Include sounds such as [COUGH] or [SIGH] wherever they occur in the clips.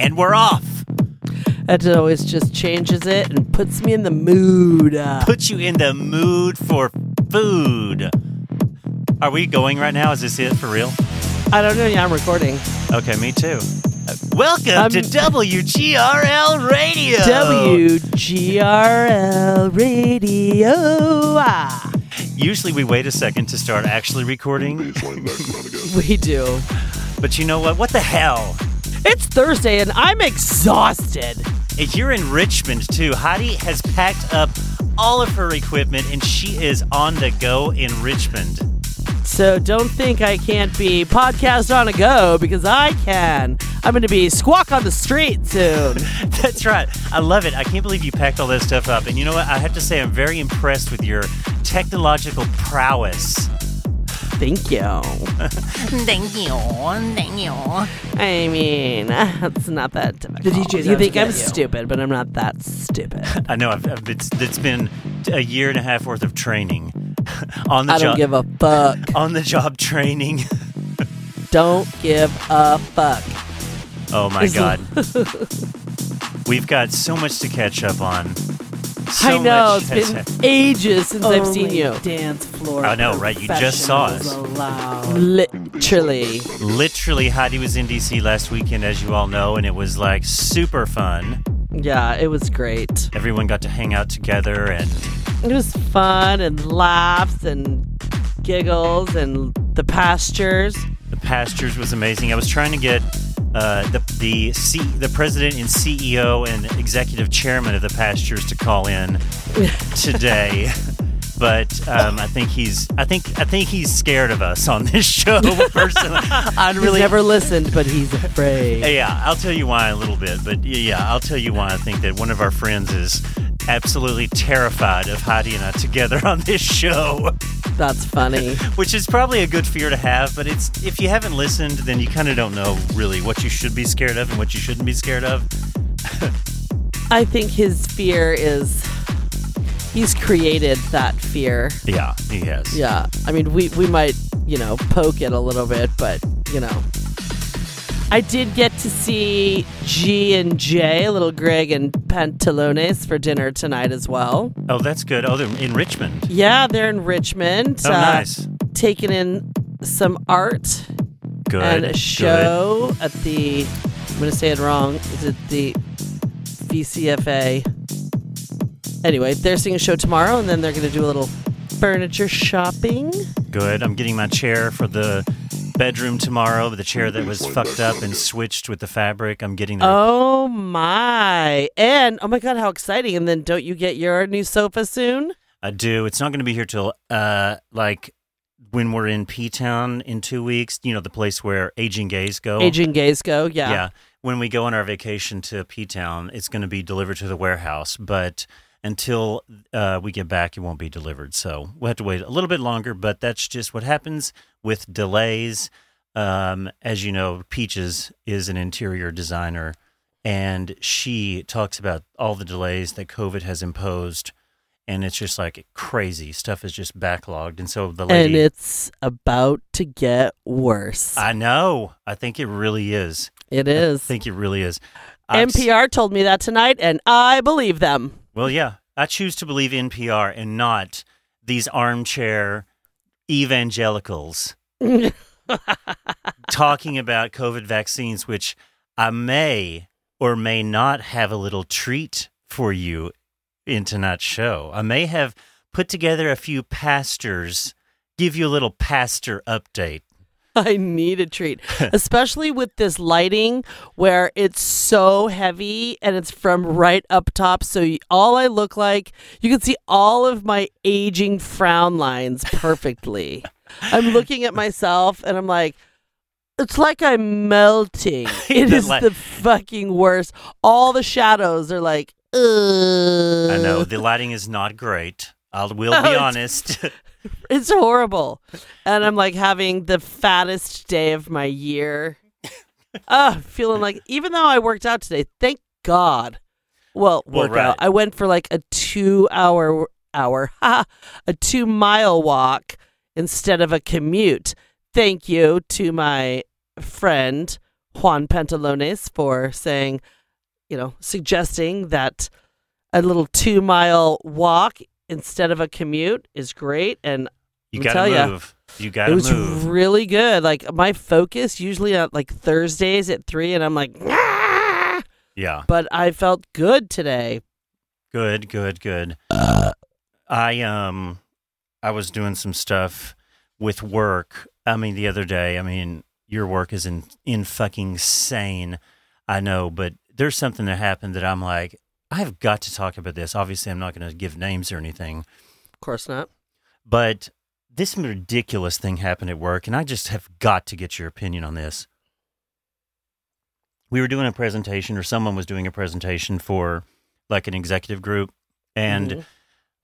And we're off. That always just changes it and puts me in the mood. Uh, Put you in the mood for food. Are we going right now? Is this it for real? I don't know. Yeah, I'm recording. Okay, me too. Uh, Welcome Um, to WGRL Radio. WGRL Radio. Ah, Usually we wait a second to start actually recording, we do. but you know what? What the hell? It's Thursday and I'm exhausted. If you're in Richmond too, Heidi has packed up all of her equipment and she is on the go in Richmond. So don't think I can't be podcast on a go because I can. I'm going to be squawk on the street soon. [LAUGHS] That's right. I love it. I can't believe you packed all that stuff up. And you know what? I have to say, I'm very impressed with your technological prowess. Thank you. [LAUGHS] Thank you. Thank you. I mean, [LAUGHS] it's not that difficult. The DJ's you think I'm you. stupid, but I'm not that stupid. [LAUGHS] I know. I've, I've, it's, it's been a year and a half worth of training on the job. I don't job. give a fuck. on the job training. Don't give a fuck. Oh my god. We've got so much to catch up on. So I know much it's has been ages since I've seen you. Dance floor. I know, right? You just saw us. allowed. Literally. Literally, Heidi was in DC last weekend, as you all know, and it was like super fun. Yeah, it was great. Everyone got to hang out together, and It was fun and laughs and giggles and the pastures. the pastures was amazing. I was trying to get uh, the the C, the president and CEO and executive chairman of the pastures to call in [LAUGHS] today. But um, I think he's I think I think he's scared of us on this show. [LAUGHS] Personally, I He's really never listened, but he's afraid. Yeah, I'll tell you why a little bit, but yeah, I'll tell you why I think that one of our friends is absolutely terrified of Heidi and I together [LAUGHS] on this show, That's funny. [LAUGHS] which is probably a good fear to have. But it's if you haven't listened, then you kind of don't know really what you should be scared of and what you shouldn't be scared of. I think his fear is he's created that fear. Yeah, he has. Yeah. I mean, we we might, you know, poke it a little bit, but, you know. I did get to see G and J, little Greg and Pantalones for dinner tonight as well. Oh, that's good. Oh, they're in Richmond. Yeah, they're in Richmond. Oh, uh, nice. Taking in some art Good. and a good. show at the I'm going to say it wrong. Is it the VCFA? Anyway, they're seeing a show tomorrow and then they're going to do a little furniture shopping. Good. I'm getting my chair for the bedroom tomorrow. The chair that was fucked up and switched with the fabric. I'm getting the Oh my. And oh my god, how exciting. And then don't you get your new sofa soon? I do. It's not going to be here till uh like when we're in P Town in two weeks. You know the place where aging gays go. Aging gays go. Yeah. Yeah. When we go on our vacation to P Town, it's going to be delivered to the warehouse. But until uh, we get back, it won't be delivered. So we'll have to wait a little bit longer. But that's just what happens with delays. Um, as you know, Peaches is an interior designer, and she talks about all the delays that COVID has imposed. And it's just like crazy stuff is just backlogged. And so the lady, And it's about to get worse. I know, I think it really is. It is. I think it really is. I've NPR told me that tonight and I believe them. Well, yeah, I choose to believe NPR and not these armchair evangelicals [LAUGHS] talking about COVID vaccines, which I may or may not have a little treat for you in tonight's show. I may have put together a few pastors, give you a little pastor update. [LAUGHS] I need a treat, [LAUGHS] especially with this lighting where it's so heavy and it's from right up top. So all I look like, you can see all of my aging frown lines perfectly. [LAUGHS] I'm looking at myself and I'm like, it's like I'm melting. It is light- the fucking worst. All the shadows are like, Ugh. I know the lighting is not great. I will be honest. [LAUGHS] It's horrible. And I'm like having the fattest day of my year. [LAUGHS] Ah, feeling like even though I worked out today, thank God. Well, Well, workout. right. I went for like a two hour hour, [LAUGHS] ha, a two mile walk instead of a commute. Thank you to my friend Juan Pantalones for saying, you know, suggesting that a little two mile walk instead of a commute is great. And You got to move. You it got to it was move. really good. Like my focus usually at like Thursdays at three, and I'm like, "Ah!" yeah. but I felt good today. Good, good, good. I um I was doing some stuff with work. I mean the other day, I mean your work is in in fucking sane. I know, but there's something that happened that I'm like I've got to talk about this. Obviously, I'm not going to give names or anything, Of course not. but this ridiculous thing happened at work and I just have got to get your opinion on this. We were doing a presentation or someone was doing a presentation for like an executive group and Mhm.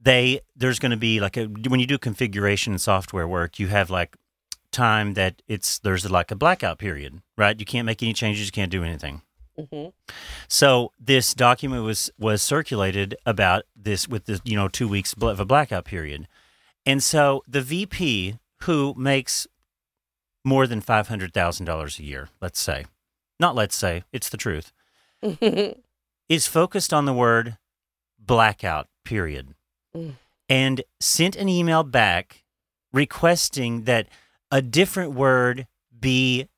they there's going to be like a when you do configuration and software work you have like time that it's there's like a blackout period right you can't make any changes you can't do anything Mhm. so this document was was circulated about this with the you know two weeks of a blackout period and so the vp who makes more than $500000 a year let's say not let's say it's the truth [LAUGHS] is focused on the word blackout period Mm. and sent an email back requesting that a different word be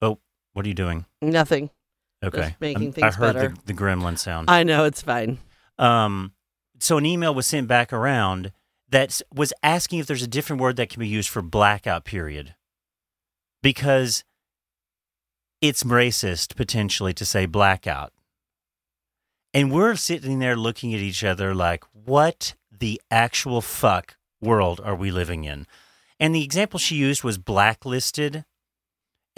oh what are you doing Nothing. Okay. Making I'm- things i heard better. The, the gremlin sound. I know it's fine. um so an email was sent back around that was asking if there's a different word that can be used for blackout period. Because it's racist potentially to say blackout. And we're sitting there looking at each other like what the actual fuck world are we living in? And the example she used was blacklisted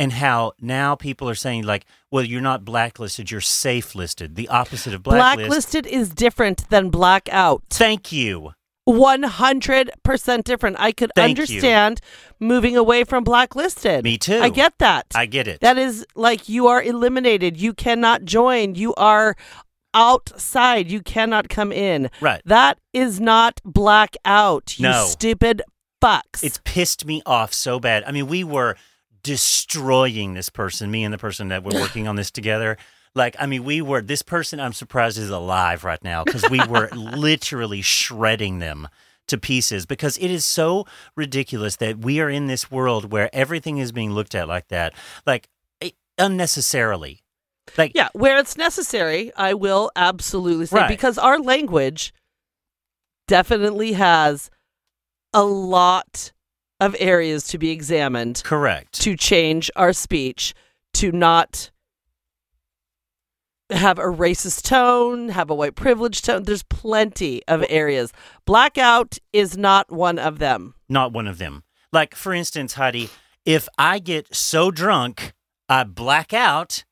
and how now people are saying like well you're not blacklisted you're safe listed the opposite of blacklist Blacklisted is different than blackout. thank you 100% different. I could Thank you. understand moving away from blacklisted. Me too. I get that. i get it that is like you are eliminated. You cannot join. You are outside. You cannot come in. right That is not blackout. You No. stupid fucks. it's pissed me off so bad i mean we were destroying this person me and the person that were working on this together like i mean we were this person i'm surprised is alive right now because we were [LAUGHS] literally shredding them to pieces because it is so ridiculous that we are in this world where everything is being looked at like that like eh, unnecessarily like Yeah, where it's necessary, I will absolutely say Right. because our language definitely has a lot of areas to be examined correct to change our speech to not have a racist tone, have a white privilege tone. There's plenty of areas. Blackout is not one of them. not one of them. Like, for instance, Heidi, if I get so drunk, I black out,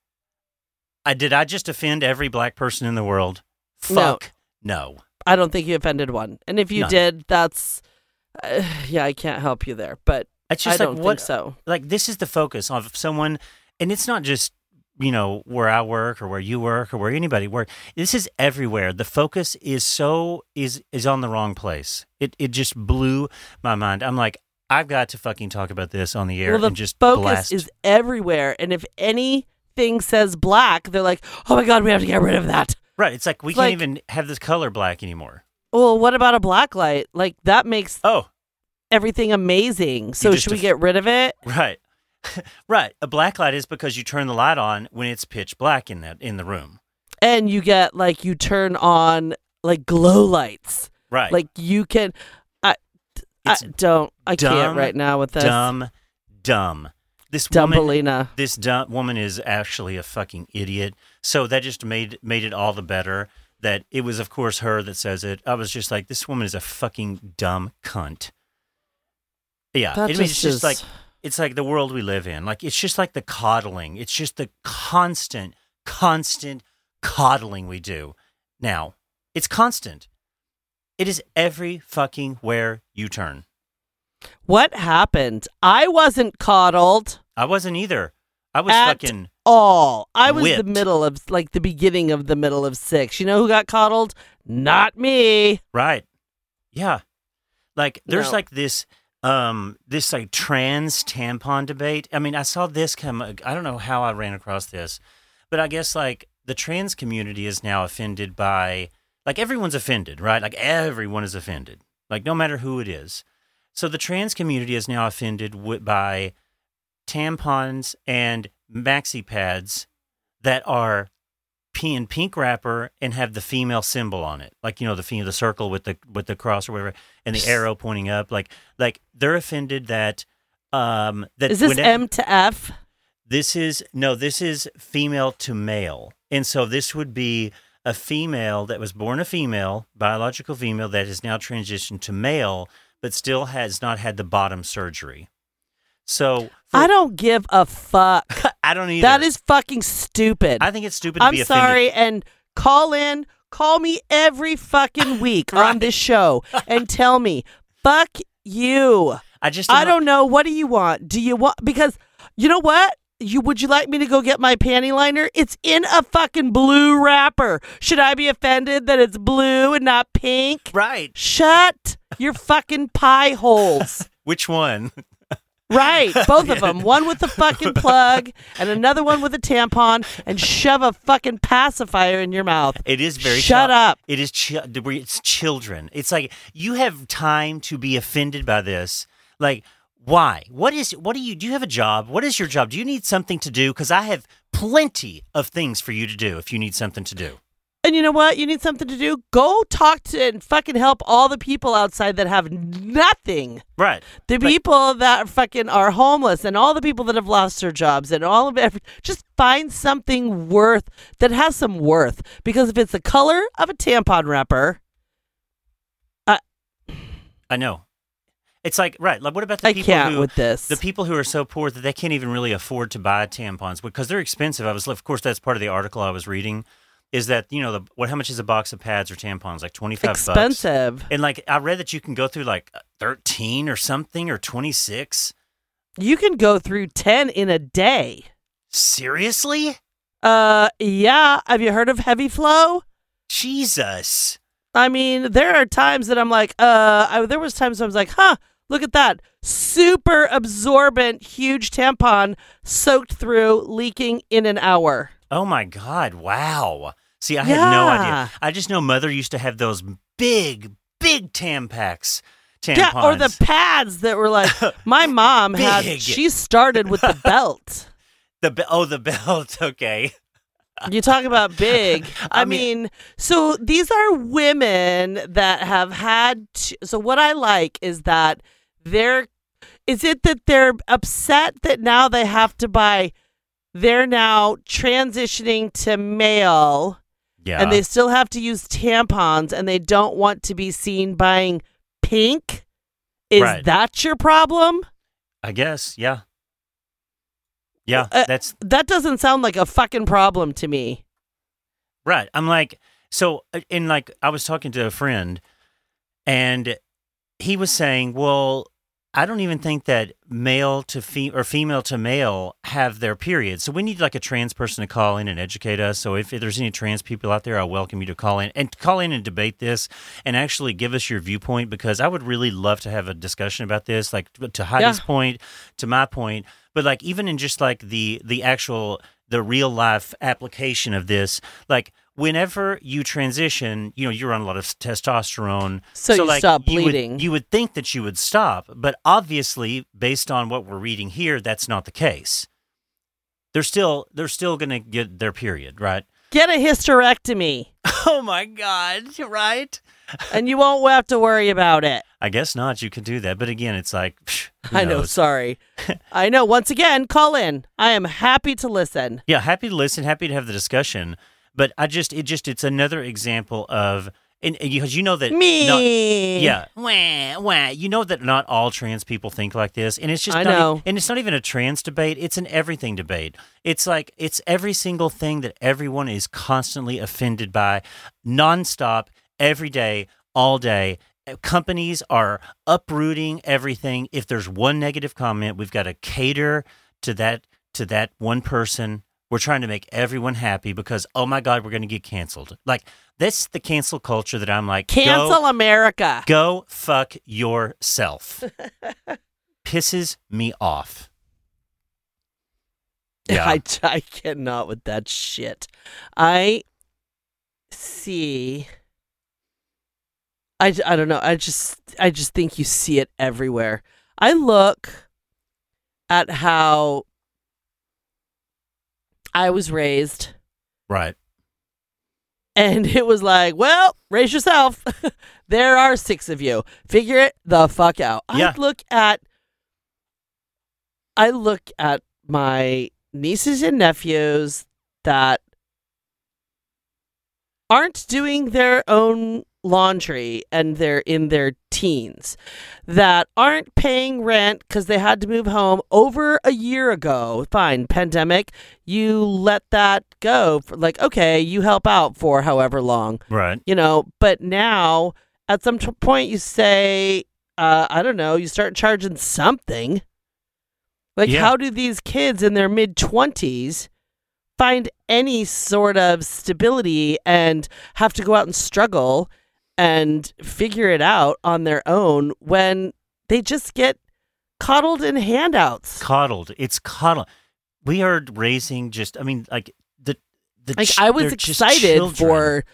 I, did I just offend every black person in the world? No. Fuck no. I don't think you offended one. And if you None. did, that's uh, [SIGHS] yeah, I can't help you there, but It's I just don't like what, think so. like this is the focus of someone, and it's not just you know where I work or where you work or where anybody work. This is everywhere. The focus is so is is on the wrong place. It it just blew my mind. I'm like, I've got to fucking talk about this on the air Well, the and just focus blast. is everywhere, and if anything says black, they're like, "Oh my god, we have to get rid of that." right. It's like we It's can't like- even have this color black anymore. Well, what about a black light? Like that makes Oh, everything amazing. So just should we def- get rid of it? Right. [LAUGHS] right. A black light is because you turn the light on when it's pitch black in that in the room. And you get like you turn on like glow lights. Right. Like you can. I, I It's don't. I dumb, can't right now with this. dumb, dumb. This woman Dumbelina. this dumb woman is actually a fucking idiot. So that just made made it all the better that it was of course her that says it. I was just like this woman is a fucking dumb cunt. Yeah. That it just it's just is- like it's like the world we live in. Like it's just like the coddling. It's just the constant, constant coddling we do. Now, it's constant. It is every fucking where you turn. What happened? I wasn't coddled I wasn't either. I was At fucking all. I was the middle of like the beginning of the middle of six. You know who got coddled? Not me. right. Yeah. Like there's No. like this um this like trans tampon debate. I mean, I saw this come. I don't know how I ran across this, but I guess like the trans community is now offended by like everyone's offended, right? Like everyone is offended, like no matter who it is. So the trans community is now offended by tampons and maxi pads that are p in pink wrapper and have the female symbol on it, like you know the female, the circle with the with the cross or whatever, and the arrow pointing up. Like like they're offended that um that Is this whenever- M to F? this is no, this is female to male. And so this would be a female that was born a female, biological female that is now transitioned to male, but still has not had the bottom surgery. So I don't give a fuck. [LAUGHS] I don't either. That is fucking stupid. I think it's stupid to I'm offended. sorry, and call in, call me every fucking [LAUGHS] week on this show and tell me, fuck you. I just I don't know. What do you want? Do you want because you know what? You would you like me to go get my panty liner? It's in a fucking blue wrapper. Should I be offended that it's blue and not pink? right. Shut your fucking pie holes. [LAUGHS] Which one? Right, [LAUGHS] both of them. One with the fucking plug and another one with a tampon, and shove a fucking pacifier in your mouth. It is very Shut child- up. It is chi- it's children. It's like you have time to be offended by this. Like why? What is what do you do you have a job? What is your job? Do you need something to do cuz I have plenty of things for you to do if you need something to do. And you know what? You need something to do? Go talk to and fucking help all the people outside that have nothing. Right. The Like- people that fucking are homeless and all the people that have lost their jobs and all of it. Just find something worth that has some worth. Because if it's the color of a tampon wrapper, uh, I know. It's like right. Like what about the I people who with this. the people who are so poor that they can't even really afford to buy tampons because they're expensive. I was of course that's part of the article I was reading is that you know the what how much is a box of pads or tampons like 25 bucks. Expensive. And like I read that you can go through like 13 or something or 26. You can go through 10 in a day. Seriously? Uh, yeah. Have you heard of Heavy Flow? Jesus. I mean, there are times that I'm like, uh, I, there was times I was like, huh, look at that. Super absorbent, huge tampon soaked through, leaking in an hour. Oh my god. Wow. See, I had no idea. I just know mother used to have those big big Tampax. Tampons. Yeah, or the pads that were like, [LAUGHS] my mom had, she started with the belt. [LAUGHS] the be- oh the belt. [LAUGHS] Okay. You talk about big. I, I mean, mean- so these are women that have had. t- so what I like is that they're. Is it that they're upset that now they have to buy? They're now transitioning to male, Yeah. and they still have to use tampons, and they don't want to be seen buying pink. Is Right. that your problem? I guess. Yeah. Yeah. Uh, that's That doesn't sound like a fucking problem to me. Right. I'm like, so, in like, I was talking to a friend and he was saying, well, I don't even think that male to fe- or female to male have their period. So we need like a trans person to call in and educate us. So if, if there's any trans people out there, I welcome you to call in and call in and debate this and actually give us your viewpoint because I would really love to have a discussion about this, like to Heidi's Yeah. point, to my point, but like even in just like the the actual the real life application of this, like whenever you transition, you know, you're on a lot of testosterone. So you like, stop you would- bleeding. you would think that you would stop, but obviously, based on what we're reading here, that's not the case. They're still they're still going to get their period, right? Get a hysterectomy. [LAUGHS] Oh my god, right? and you won't have to worry about it. I guess not. You could do that, but again, it's like psh, I know, sorry. [LAUGHS] I know. Once again, call in. I am happy to listen. Yeah, happy to listen, happy to have the discussion, but I just it just it's another example of and because you know that Me. not- Yeah, wah, wah. You know that not all trans people think like this, and it's just I not know. and it's not even a trans debate; it's an everything debate. It's like it's every single thing that everyone is constantly offended by, nonstop, every day, all day. Uh, Companies are uprooting everything. If there's one negative comment, we've got to cater to that to that one person We're trying to make everyone happy because oh my god, we're going to get canceled. Like this, the cancel culture that I'm like, Cancel go, America. go fuck yourself. [LAUGHS] Pisses me off. [LAUGHS] Yeah. I, I cannot with that shit. I see. I, I don't know. I just I just think you see it everywhere. I look at how I was raised, Right. and it was like, well, raise yourself. [LAUGHS] there are six of you. Figure it the fuck out. Yeah. I look at I look at my nieces and nephews that aren't doing their own laundry and they're in their teens that aren't paying rent because they had to move home over a year ago fine pandemic you let that go for like okay you help out for however long Right. you know but now at some t- point you say uh, i don't know you start charging something like Yeah. how do these kids in their mid 20s find any sort of stability and have to go out and struggle and figure it out on their own when they just get coddled in handouts Coddled. It's coddled. We are raising just. I mean, like the the. like ch- i was excited for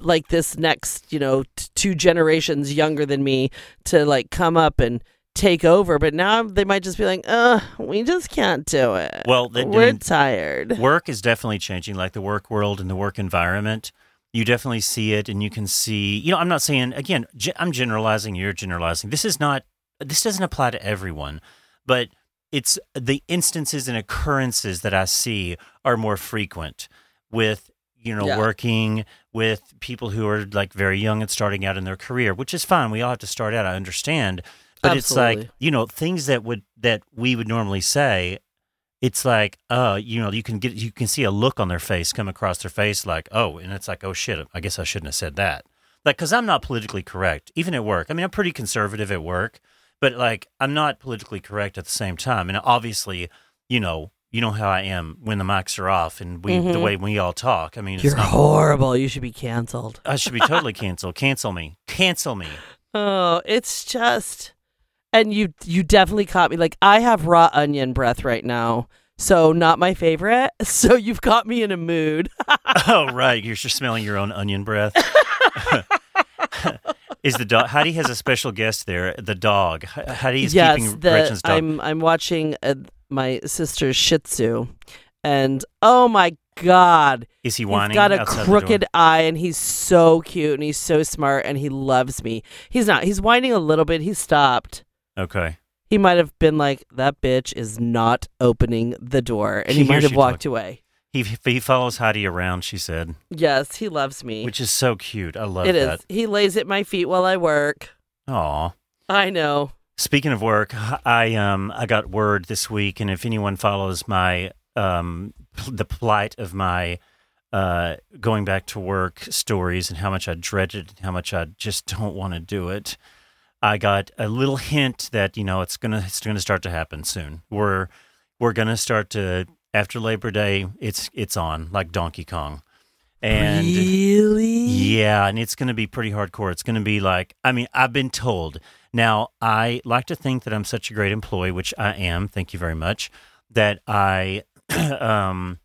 like this next you know t- two generations younger than me to like come up and take over but now they might just be like uh we just can't do it Well, the- I we're mean, tired work is definitely changing like the work world and the work environment you definitely see it and you can see you know i'm not saying again ge- i'm generalizing you're generalizing. This is not this doesn't apply to everyone but it's the instances and occurrences that i see are more frequent with you know Yeah. working with people who are like very young and starting out in their career which is fine. We all have to start out i understand. But it's like you know things that would that we would normally say it's like uh you know you can get you can see a look on their face come across their face like oh and it's like oh shit i guess i shouldn't have said that. Like because i'm not politically correct even at work. I mean i'm pretty conservative at work but like i'm not politically correct at the same time. And obviously you know you know how i am when the mics are off and we the Mhm. way we all talk. I mean it's you're not horrible. You should be canceled. I should be totally canceled. Cancel me. Cancel me. [LAUGHS] Oh it's just and you you definitely caught me like i have raw onion breath right now so not my favorite [LAUGHS] so you've got me in a mood [LAUGHS] oh right you're just smelling your own onion breath [LAUGHS] is the dog Heidi has a special guest there the dog H- Heidi is yes, keeping the, Gretchen's dog I'm I'm watching uh, my sister's Shih Tzu, and oh my god, is he he's whining got a outside the door? crooked eye, and he's so cute, and he's so smart, and he loves me. He's not. He's whining a little bit. He stopped. Okay He might have been like, "That bitch is not opening the door," and He he, might have walked away. he he follows Heidi around she said Yes, he loves me. which is so cute I love It is. He lays at my feet while I work. Aw. I know. Speaking of work, I um I got word this week, and if anyone follows my um the plight of my uh going back to work stories and how much I dreaded and how much I just don't want to do it, I got a little hint that you know it's gonna it's gonna start to happen soon. We're we're gonna start to after Labor Day. It's it's on like Donkey Kong, and. really? Yeah, and it's going to be pretty hardcore. It's going to be like, I mean, I've been told. Now, I like to think that I'm such a great employee, which I am. Thank you very much. That I [CLEARS THROAT] um,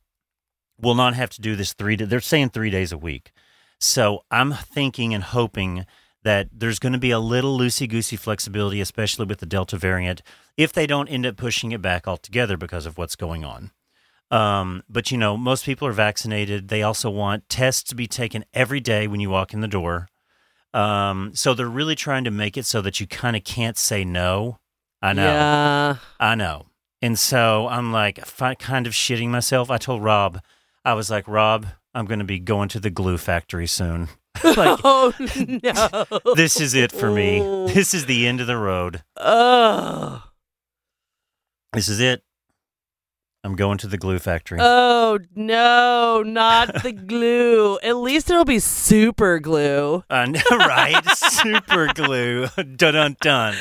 will not have to do this three. They're saying three days a week, so I'm thinking and hoping that there's going to be a little loosey goosey flexibility, especially with the Delta variant, if they don't end up pushing it back altogether because of what's going on. Um, but you know, most people are vaccinated. They also want tests to be taken every day when you walk in the door. Um, so they're really trying to make it so that you kind of can't say no. I know, Yeah. I know. And so I'm like, kind of shitting myself. I told Rob, I was like, Rob, I'm going to be going to the glue factory soon. [LAUGHS] like, [LAUGHS] oh no. this is it for me. This is the end of the road. Oh. This is it. I'm going to the glue factory. Oh no, not [LAUGHS] the glue. At least it'll be super glue. Know, right? Super glue. dun dun dun.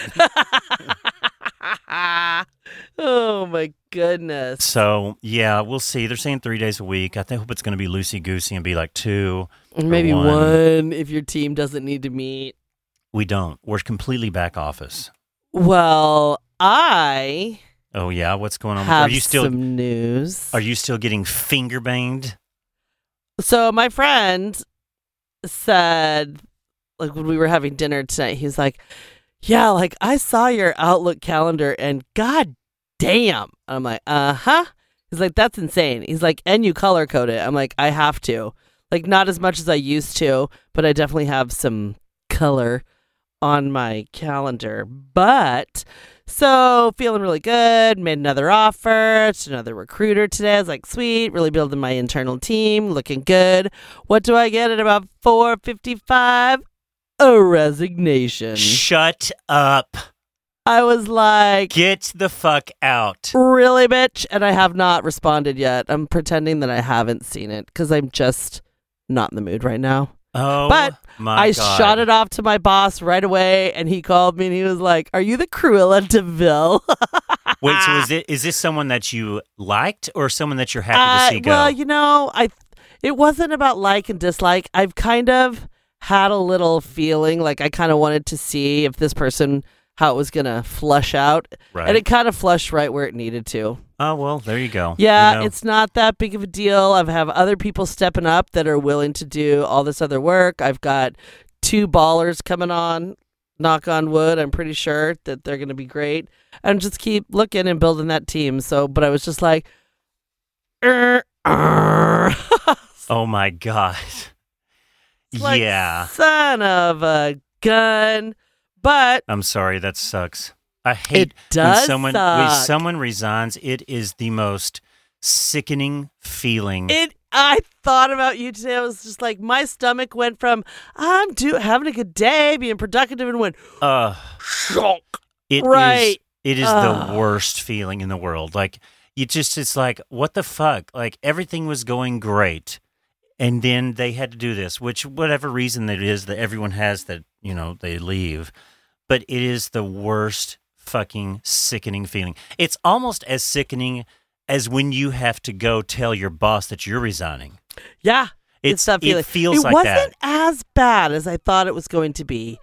Oh my goodness. So yeah, we'll see. They're saying three days a week. I think hope it's going to be loosey goosey and be like two. Maybe one. one if your team doesn't need to meet. We don't. We're completely back office. Well, I Oh yeah, what's going on? have are you still some news. are you still getting finger banged? So my friend said, like when we were having dinner tonight, he's like, "Yeah, like I saw your Outlook calendar, and god damn." I'm like, "Uh huh." He's like, "That's insane." He's like, "And you color code it." I'm like, "I have to." Like not as much as I used to, but I definitely have some color on my calendar. But so feeling really good. Made another offer to another recruiter today. I was like, sweet, really building my internal team, looking good. What do I get at about four fifty five? A resignation. Shut up. I was like, Get the fuck out. really, bitch? And I have not responded yet. I'm pretending that I haven't seen it because I'm just not in the mood right now. Oh, But I God. shot it off to my boss right away, and he called me and he was like, "Are you the Cruella de Vil?" [LAUGHS] Wait, so is it is this someone that you liked or someone that you're happy Uh, to see go? Well, you know, I it wasn't about like and dislike. I've kind of had a little feeling like I kind of wanted to see if this person how it was gonna flush out, right. and it kind of flushed right where it needed to. oh well, there you go. Yeah, You know, it's not that big of a deal. I've have other people stepping up that are willing to do all this other work. I've got two ballers coming on. Knock on wood. I'm pretty sure that they're to be great, and just keep looking and building that team. So, but I was just like, "Er, er." [LAUGHS] oh my god. Like, yeah. son of a gun. But I'm sorry, that sucks. I hate it does when someone when someone resigns. It is the most sickening feeling. It. I thought about you today. I was just like, my stomach went from I'm do having a good day, being productive, and went uh, shock. it is- Right. it is Ugh. the worst feeling in the world. Like you just, it's like what the fuck. Like everything was going great, and then they had to do this, which whatever reason that it is that everyone has that you know they leave, but it is the worst fucking sickening feeling. It's almost as sickening as when you have to go tell your boss that you're resigning. Yeah, It's, it's that feeling. It feels it like wasn't that. as bad as I thought it was going to be.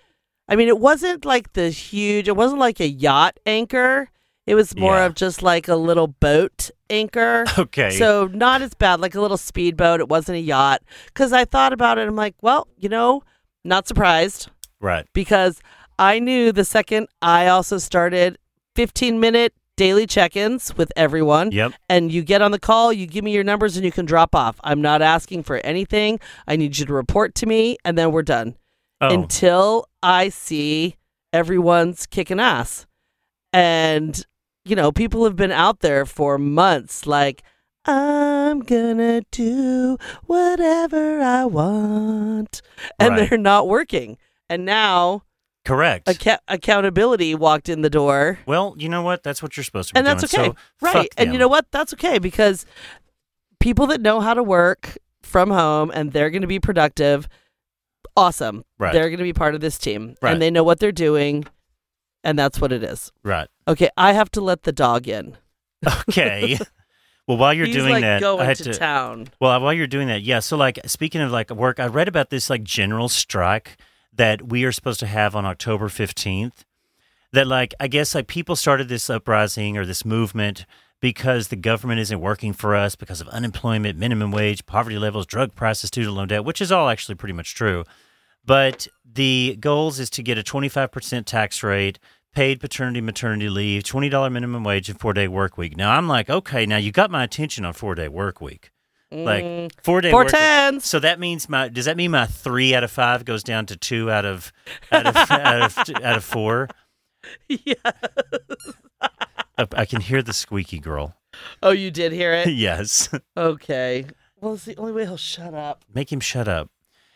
I mean, it wasn't like the huge. It wasn't like a yacht anchor. It was more Yeah. of just like a little boat anchor. [LAUGHS] Okay. So not as bad, like a little speedboat. It wasn't a yacht. Because I thought about it, I'm like, well, you know, not surprised right. because I knew the second I also started 15 minute daily check-ins with everyone Yep. and you get on the call, you give me your numbers and you can drop off. I'm not asking for anything. I need you to report to me and then we're done. Oh. Until I see everyone's kicking ass. And you know, people have been out there for months like I'm gonna do whatever I want. And Right. they're not working. And now Correct. acca- accountability walked in the door. Well, you know what? That's what you're supposed to be and that's doing. okay So, right and you know what that's okay because people that know how to work from home and they're going to be productive awesome Right. they're going to be part of this team Right. and they know what they're doing and that's what it is Right. okay i have to let the dog in Okay. [LAUGHS] well, while you're He's doing like that, going I had to, to. town Well, while you're doing that, yeah. So, like, speaking of like work, I read about this like general strike that we are supposed to have on October 15th. That, like, I guess like people started this uprising or this movement because the government isn't working for us because of unemployment, minimum wage, poverty levels, drug prices, student loan debt, which is all actually pretty much true. But the goals is to get a 25% tax rate, paid paternity, maternity leave, $20 minimum wage, and four day work week. Now, I'm like, okay, now you got my attention on four day work week. Like Mm, four day four work week. tens So that means my does that mean my three out of five goes down to two out of out of [LAUGHS] out of out of four? yeah I, I can hear the squeaky girl. oh you did hear it [LAUGHS] yes, okay well it's the only way he'll shut up make him shut up.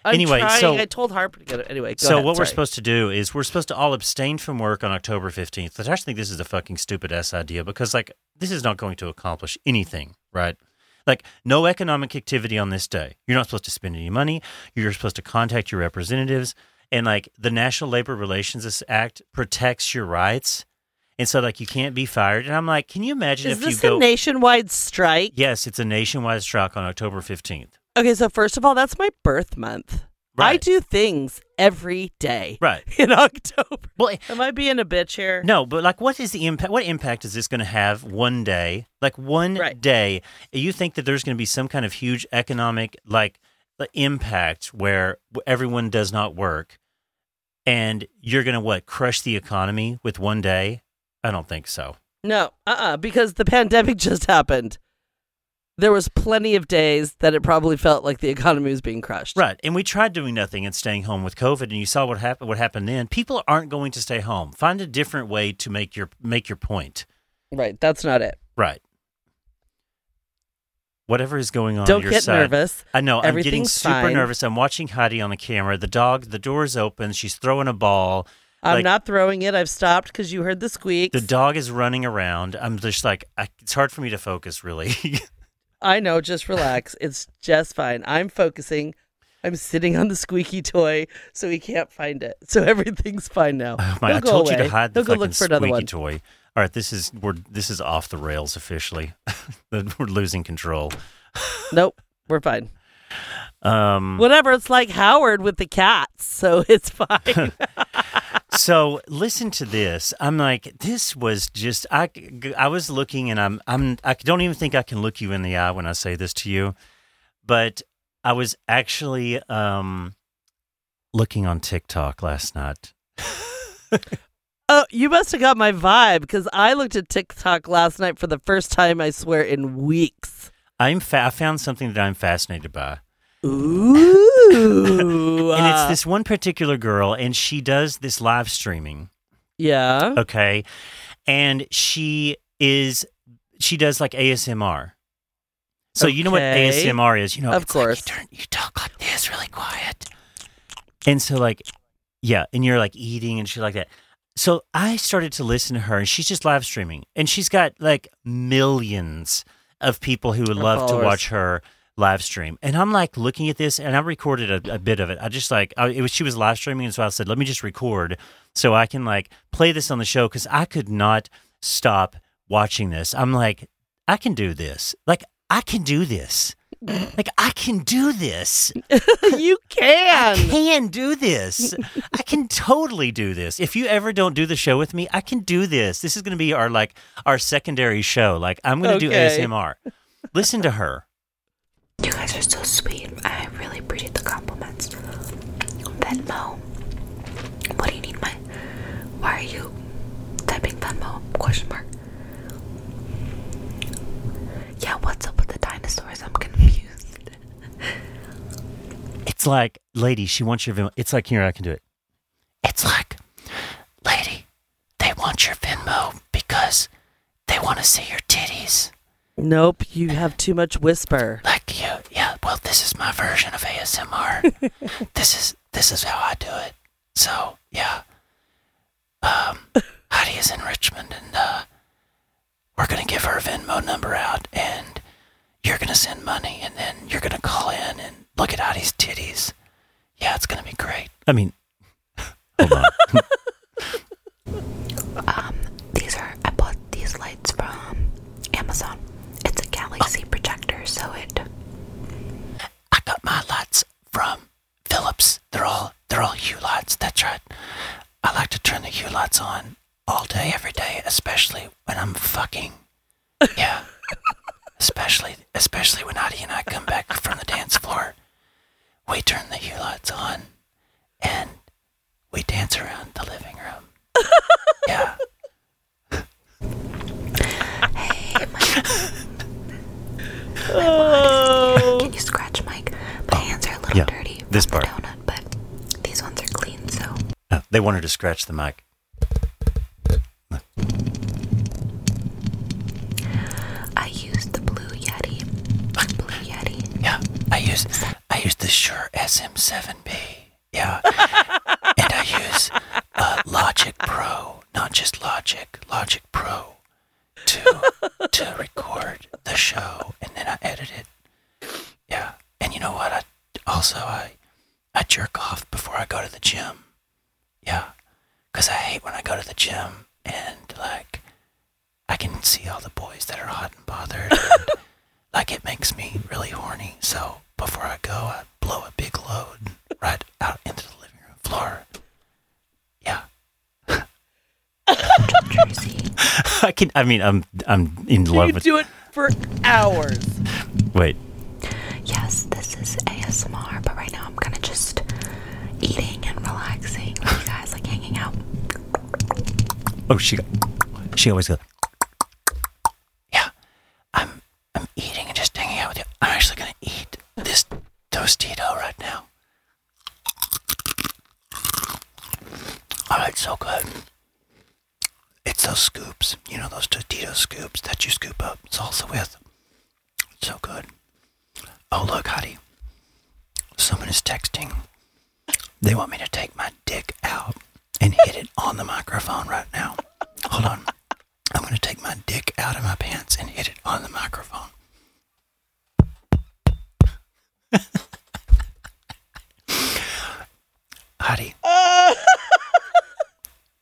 I'm Anyway, trying. so- i told harper to get it anyway go so ahead, what we're supposed to do is we're supposed to all abstain from work on October fifteenth. I actually think this is a fucking stupid ass idea because like this is not going to accomplish anything, right? Like no economic activity on this day. You're not supposed to spend any money. You're supposed to contact your representatives, and like the National Labor Relations Act protects your rights. and so like you can't be fired. And I'm like, can you imagine Is if you this go? a nationwide strike? yes, it's a nationwide strike on October 15th. Okay, so first of all, that's my birth month. I do things every day Right. [LAUGHS] in October. Well, Am I being a bitch here? No, but like, what is the impact? What impact is this going to have one day? Like one Right. day, you think that there's going to be some kind of huge economic like uh, impact where everyone does not work, and you're going to what crush the economy with one day? I don't think so. No, uh uh because the [LAUGHS] pandemic just happened. There was plenty of days that it probably felt like the economy was being crushed. Right, and we tried doing nothing and staying home with COVID, and you saw what happened. What happened then? People aren't going to stay home. Find a different way to make your make your point. Right, that's not it. Right. Whatever is going on. on Don't your get side, nervous. I know. I'm getting super fine. nervous. I'm watching Heidi on the camera. The dog, the door is open. She's throwing a ball. I'm Like- not throwing it. I've stopped because you heard the squeak. The dog is running around. I'm just like, I, it's hard for me to focus, really. [LAUGHS] I know. Just relax. it's just fine. I'm focusing. I'm sitting on the squeaky toy, so he can't find it. So everything's fine now. Oh my, He'll I go told you away. to hide the He'll go fucking look for another squeaky one. toy. All right, this is we're this is off the rails officially. [LAUGHS] we're losing control. Nope, we're fine. Um, Whatever. It's like Howard with the cats, so it's fine. [LAUGHS] so listen to this. I'm like, this was just I. I was looking, and I'm I'm I don't even think I can look you in the eye when I say this to you, but I was actually um looking on TikTok last night. [LAUGHS] oh, you must have got my vibe because I looked at TikTok last night for the first time. I swear in weeks. I'm fa- I found something that I'm fascinated by. Ooh. and it's uh, this one particular girl and she does this live streaming. Yeah. okay. And she is she does like asmr so you know what asmr is? You know Of it's like course. you, turn, you talk like this really quiet. And so like yeah and you're like eating and shit like that. So i started to listen to her and she's just live streaming. And she's got like millions of people who would Her love to watch her live stream and i'm like looking at this and i recorded a, a bit of it i just like I, it was she was live streaming and so i said let me just record so i can like play this on the show because i could not stop watching this i'm like i can do this like i can do this like i can do this [LAUGHS] you I can. can do this. I can totally do this. If you ever don't do the show with me, I can do this. This is going to be our like our secondary show. Like I'm going to Okay. do ASMR. Listen to her. Are so sweet. I really appreciate the compliments. Venmo. What do you need my why are you typing Venmo? Question mark. Yeah, what's up with the dinosaurs? I'm confused. [LAUGHS] It's like, lady, she wants your Venmo. It's like here, I can do it. It's like, lady, they want your Venmo because they want to see your titties. Nope, you have too much whisper. Like you, yeah. Well, this is my version of ASMR. [LAUGHS] this is this is how I do it. So yeah. Um, Heidi is in Richmond, and uh, we're gonna give her a Venmo number out, and you're gonna send money, and then you're gonna call in and look at Heidi's titties. Yeah, it's gonna be great. I mean, [LAUGHS] hold on. Um, these are I bought these lights from Amazon. It's a galaxy projector, so it I got my lights from Philips. They're all they're all Hue lights. That's right. I like to turn the Hue lights on all day, every day, especially when I'm fucking. Yeah. [LAUGHS] especially especially when Adi and I come back from the dance floor. We turn the Hue lights on and we dance around the living room. [LAUGHS] yeah. Hey, my, Oh. can you scratch Mike? My hands are a little yeah, dirty. this from the part. donut, but these ones are clean, so Uh, they wanted to scratch the mic. I used the blue Yeti. Blue Yeti. Yeah, I use I use the Shure SM7B. Yeah, [LAUGHS] and I use uh, Logic Pro, not just Logic, Logic Pro, to to record the show, and then I edit it. Yeah, and you know what? I also I I jerk off before I go to the gym. Yeah, because I hate when I go to the gym and, like, I can see all the boys that are hot and bothered. And, [LAUGHS] like, it makes me really horny. So before I go, I blow a big load right out into the living room floor. Yeah. [LAUGHS] I can. I mean, I'm I'm in love you with. You do it for hours. Wait. Yes, this is ASMR, but right now Oh, she got. She always goes. Yeah, I'm I'm eating and just hanging out with you. I'm actually gonna eat this Tostito right now. Oh, it's so good. It's those scoops, you know, those Tostito scoops that you scoop up salsa with. It's so good. Oh, look, Hottie. Someone is texting. They want me to take my dick out and hit it on the microphone right now. Hold on. I'm going to take my dick out of my pants and hit it on the microphone. Hottie.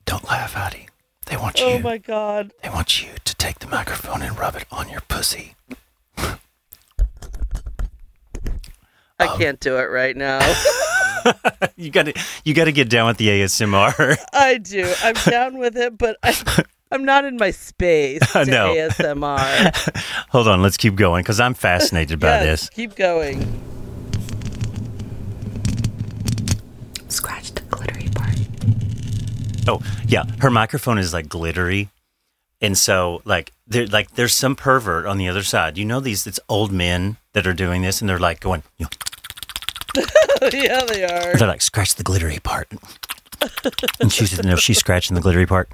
Don't laugh, Hottie. They want you. Oh my god. They want you to take the microphone and rub it on your pussy. I Um, can't do it right now. [LAUGHS] [LAUGHS] You got to you got to get down with the ASMR. [LAUGHS] I do. I'm down with it, but I, I'm not in my space [LAUGHS] I to know. ASMR. Hold on, let's keep going cuz I'm fascinated by Yes, this. Keep going. Scratch the glittery part. Oh, yeah, her microphone is like glittery. And so like there like there's some pervert on the other side. You know these it's old men that are doing this and they're like going, you know, [LAUGHS] yeah, they are. they're like scratch the glittery part. and she said no, she's scratching the glittery part.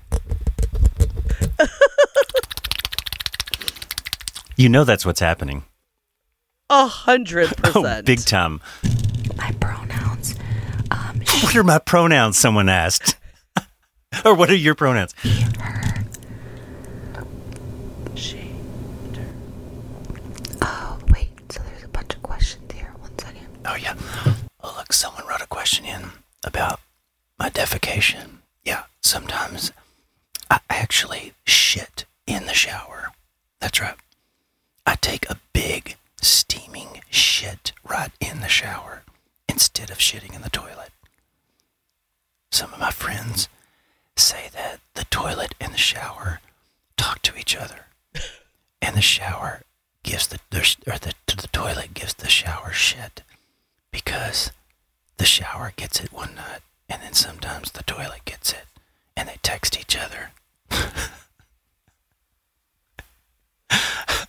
you know that's what's happening. A hundred [LAUGHS] percent. big time. My pronouns. Um, What are my pronouns? Someone asked. [LAUGHS] or what are your pronouns? her. She. Oh, wait. So there's a bunch of questions here. One yeah. Oh look, someone wrote a question in about my defecation. Yeah, sometimes I actually shit in the shower. That's right. I take a big steaming shit right in the shower instead of shitting in the toilet. Some of my friends say that the toilet and the shower talk to each other, and the shower gives the or the the toilet gives the shower shit because the shower gets it one night and then sometimes the toilet gets it and they text each other. [LAUGHS]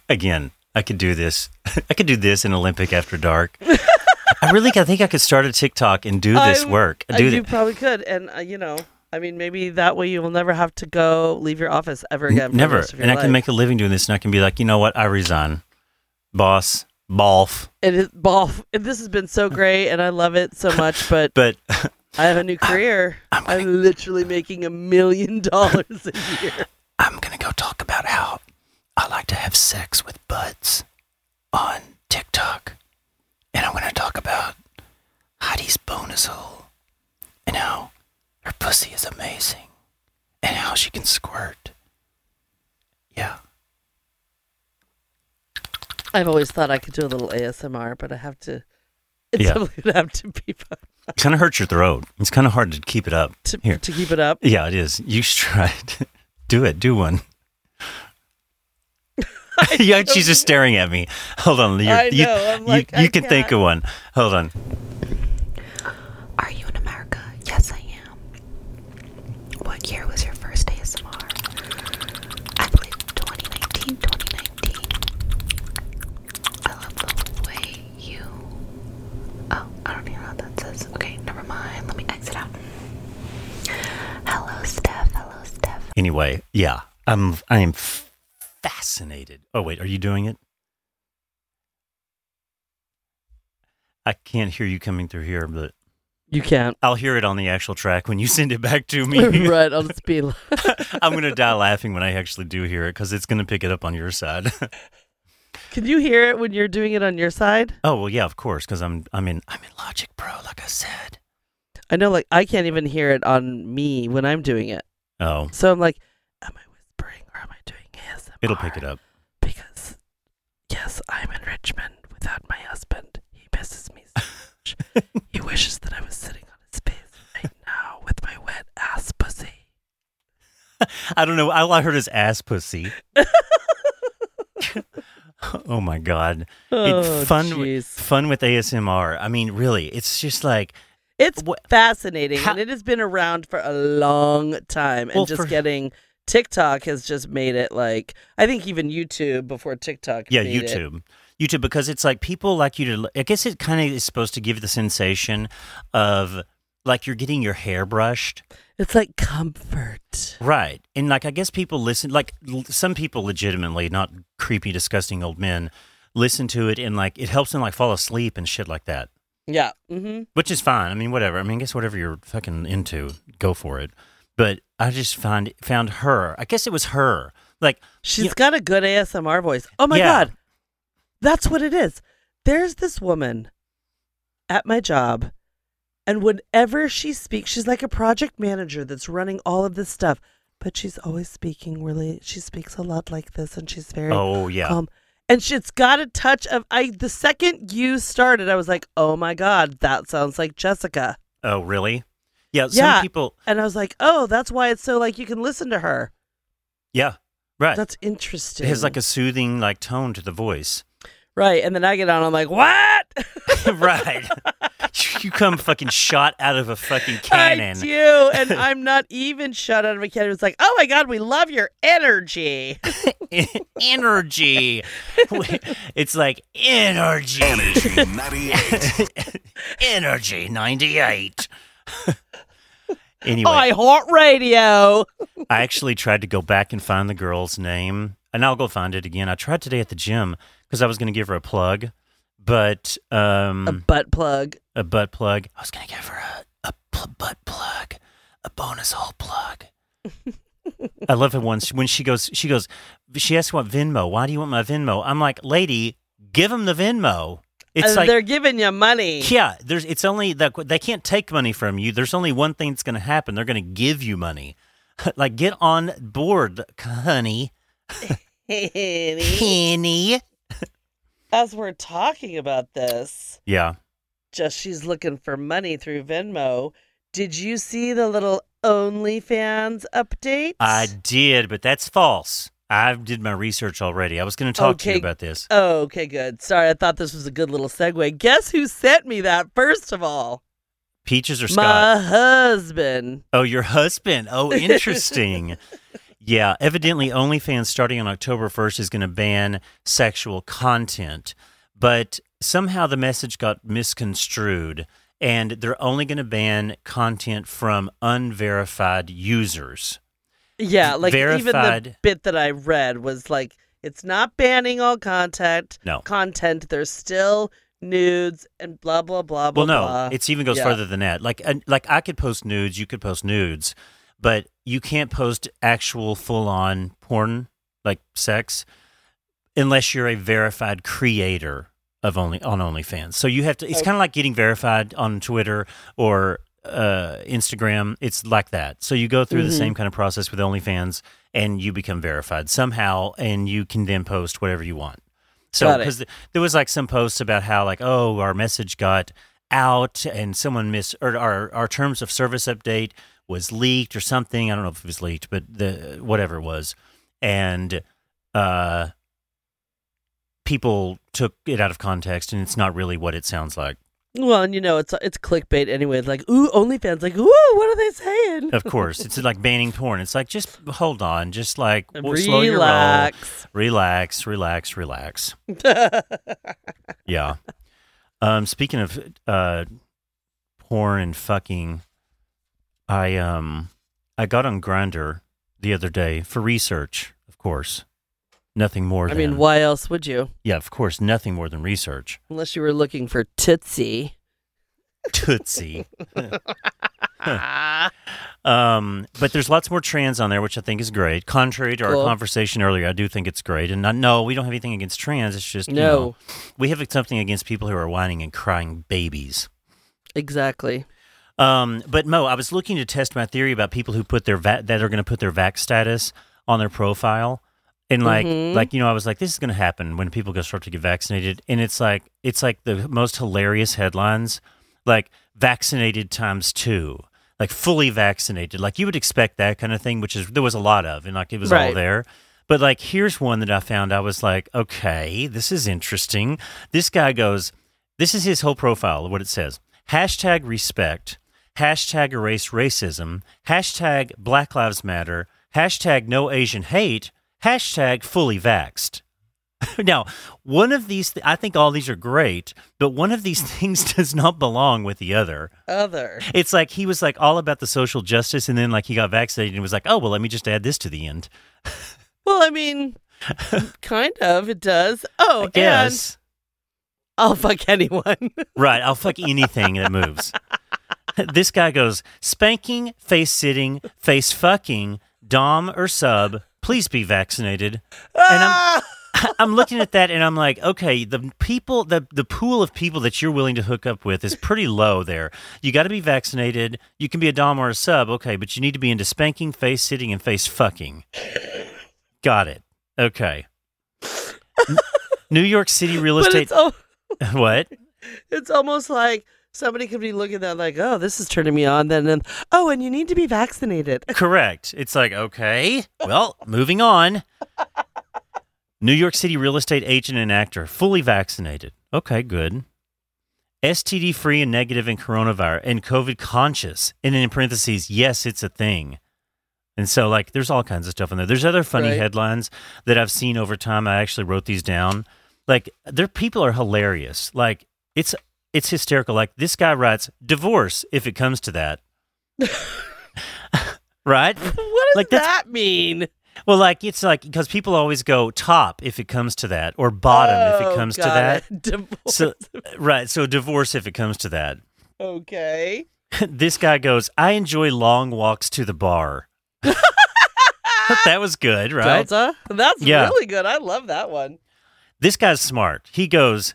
Again, I could do this. [LAUGHS] I could do this in Olympic after dark. I really I think I could start a TikTok and do this I- work. Uh, Do you th- probably could, and uh, you know, I mean, maybe that way you will never have to go leave your office ever again. never. rest of your And I life. can make a living doing this and I can be like, you know what? I resign. Boss, balf. It is and This has been so [LAUGHS] great, and I love it so much. But [LAUGHS] But I have a new [LAUGHS] career. I'm I'm literally making a million dollars a year. I'm gonna go talk about how I like to have sex with buds on TikTok, and I'm gonna talk about Heidi's bonus hole and how her pussy is amazing and how she can squirt. Yeah, I've always thought I could do a little ASMR, but I have to. It's Yeah. definitely gonna have to be fun it kind of hurts your throat. It's kind of hard to keep it up. to, Here. to keep it up. Yeah, it is. You should try it. [LAUGHS] do it. Do one. [LAUGHS] [LAUGHS] yeah, she's just staring at me. Hold on. You're, I you, I'm you, like, you I can think can't. of one. Hold on. Are you in America? Yes, I am. What year was your first ASMR? I believe 2019, 2019. I love the way you. Oh, I don't even know what that says. Okay, never mind. Let me exit out. Hello, Steph. Hello, Steph. Anyway, yeah, I'm I am fascinated. Oh wait, are you doing it? I can't hear you coming through here, but You can't. I'll hear it on the actual track when you send it back to me. [LAUGHS] right on the speed. limit. I'm gonna die laughing when I actually do hear it because it's gonna pick it up on your side. [LAUGHS] Can you hear it when you're doing it on your side? oh well, yeah, of course, because I'm I'm in I'm in Logic Pro, like I said. I know, like I can't even hear it on me when I'm doing it. Oh, So I'm like, am I whispering or am I doing ASMR? it'll pick it up. because yes, I'm in Richmond without my husband. He misses me so much. [LAUGHS] he wishes that I was sitting on his face right now with my wet ass pussy. [LAUGHS] I don't know. All I heard is ass pussy. [LAUGHS] oh my god! Oh, It- fun, jeez. fun with ASMR. I mean, really, it's just like It's fascinating, How- and it has been around for a long time. And Well, just for- getting TikTok has just made it like I think even YouTube before TikTok. yeah, made it. YouTube. YouTube because it's like people like you to. I guess it kind of is supposed to give the sensation of like you're getting your hair brushed. It's like comfort. Right. And like I guess people listen like l- some people legitimately, not creepy disgusting old men, listen to it and like it helps them like fall asleep and shit like that. Yeah. Mm-hmm. Which is fine. I mean whatever. I mean I guess whatever you're fucking into, go for it. But I just find found her. I guess it was her. Like She's Yeah. got a good ASMR voice. Oh my Yeah. god. That's what it is. There's this woman at my job and whenever she speaks, she's like a project manager that's running all of this stuff, but she's always speaking really she speaks a lot like this and she's very oh yeah. calm. And she- it's got a touch of I the second you started, I was like, "Oh my god, that sounds like Jessica." oh really? Yeah, some Yeah. people And I was like, "Oh, that's why it's so like you can listen to her." yeah. Right. That's interesting. it has like a soothing like tone to the voice. Right, and then I get on, I'm like, what? [LAUGHS] right. you come fucking shot out of a fucking cannon. I do, and [LAUGHS] I'm not even shut out of a cannon. It's like, oh my god, we love your energy. [LAUGHS] energy. it's like energy. Energy 98. energy 98. anyway, iHeartRadio. I actually tried to go back and find the girl's name, and I'll go find it again. I tried today at the gym because I was going to give her a plug, but um, A butt plug. a butt plug. I was gonna give her a, a pl- butt plug, a bonus hole plug. [LAUGHS] I love it once when she goes. She goes. She asks what Venmo. Why do you want my Venmo? I'm like, lady, give them the Venmo. It's Uh, like, they're giving you money. yeah. There's. It's only that they can't take money from you. There's only one thing that's gonna happen. They're gonna give you money. [LAUGHS] like, get on board, honey, [LAUGHS] honey. As we're talking about this, Yeah. just she's looking for money through Venmo. Did you see the little OnlyFans update? I did, but that's false. I did my research already. I was going to talk to you about this. Oh, okay, good. Sorry, I thought this was a good little segue. Guess who sent me that first of all? Peaches or Scott? My husband. Oh, your husband. Oh, [LAUGHS] interesting. Yeah, evidently OnlyFans starting on October 1st is going to ban sexual content, but somehow the message got misconstrued and they're only going to ban content from unverified users. Yeah, like even the bit that I read was like it's not banning all content. No. Content. There's still nudes and blah blah blah blah. Well, no, blah. it's even goes Yeah. further than that. Like, like I could post nudes, you could post nudes, but you can't post actual full-on porn, like sex, unless you're a verified creator of only on OnlyFans. So you have to. It's kind of like getting verified on Twitter or uh, Instagram. It's like that. So you go through the Mhm. same kind of process with OnlyFans, and you become verified somehow, and you can then post whatever you want. So because there was like some posts about how like oh our message got out and someone missed or our our terms of service update was leaked or something. I don't know if it was leaked, but the whatever it was, and uh, people took it out of context, and it's not really what it sounds like. well, and you know it's it's clickbait anyway. It's like ooh, OnlyFans. Like ooh, what are they saying? Of course, it's like banning porn. It's like just hold on, just like w- slow your roll, Relax. relax, relax, relax. [LAUGHS] Yeah. Um, speaking of uh, porn and fucking, I um, I got on Grindr the other day for research. Of course, nothing more. I than, mean, why else would you? yeah, of course, nothing more than research. Unless you were looking for Tootsie. Tootsie. [LAUGHS] Um, but there's lots more trans on there, which I think is great. Contrary to our conversation earlier, I do think it's great. And no, we don't have anything against trans. It's just you No. know, we have something against people who are whining and crying babies. Exactly. Um, but Mo, I was looking to test my theory about people who put their va- that are going to put their vac status on their profile, And like, Mhm. like you know, I was like, this is going to happen when people go start to get vaccinated, and it's like, it's like the most hilarious headlines, like vaccinated times two, like fully vaccinated, like you would expect that kind of thing, which is there was a lot of, and like it was all there. But like, here's one that I found. I was like, okay, this is interesting. This guy goes, this is his whole profile. What it says: hashtag respect, hashtag erase racism, hashtag Black Lives Matter, hashtag no Asian hate, hashtag fully vaxxed. [LAUGHS] now, one of these, th- I think all these are great, but one of these [LAUGHS] things does not belong with the other. Other. It's like he was like all about the social justice, and then like he got vaccinated and was like, oh well, let me just add this to the end. [LAUGHS] Well, I mean, kind of. It does. Oh, yes. I'll fuck anyone. Right. I'll fuck anything that moves. [LAUGHS] this guy goes spanking, face sitting, face fucking, dom or sub. Please be vaccinated. And I'm [LAUGHS] I'm looking at that and I'm like, okay, the people, the the pool of people that you're willing to hook up with is pretty low there. You got to be vaccinated. You can be a dom or a sub, okay, but you need to be into spanking, face sitting, and face fucking. Got it. Okay. N- New York City real estate. it's, al- [LAUGHS] what? it's almost like somebody could be looking at that like, oh, this is turning me on. Then, oh, and you need to be vaccinated. [LAUGHS] Correct. It's like, okay, well, moving on. New York City real estate agent and actor, fully vaccinated. Okay, good. STD free and negative in coronavirus and COVID conscious. And in parentheses, yes, it's a thing. And so, like, there's all kinds of stuff in there. There's other funny Right. headlines that I've seen over time. I actually wrote these down. Like, their people are hilarious. Like, it's it's hysterical. Like, this guy writes, divorce if it comes to that. [LAUGHS] right? [LAUGHS] What does Like, that mean? Well, like it's like because people always go top if it comes to that, or bottom if Oh, it comes to that. it. [LAUGHS] Divorce. So right, so divorce if it comes to that. okay. this guy goes, I enjoy long walks to the bar. that was good, right? Delta. That's Yeah. really good. I love that one. This guy's smart. He goes,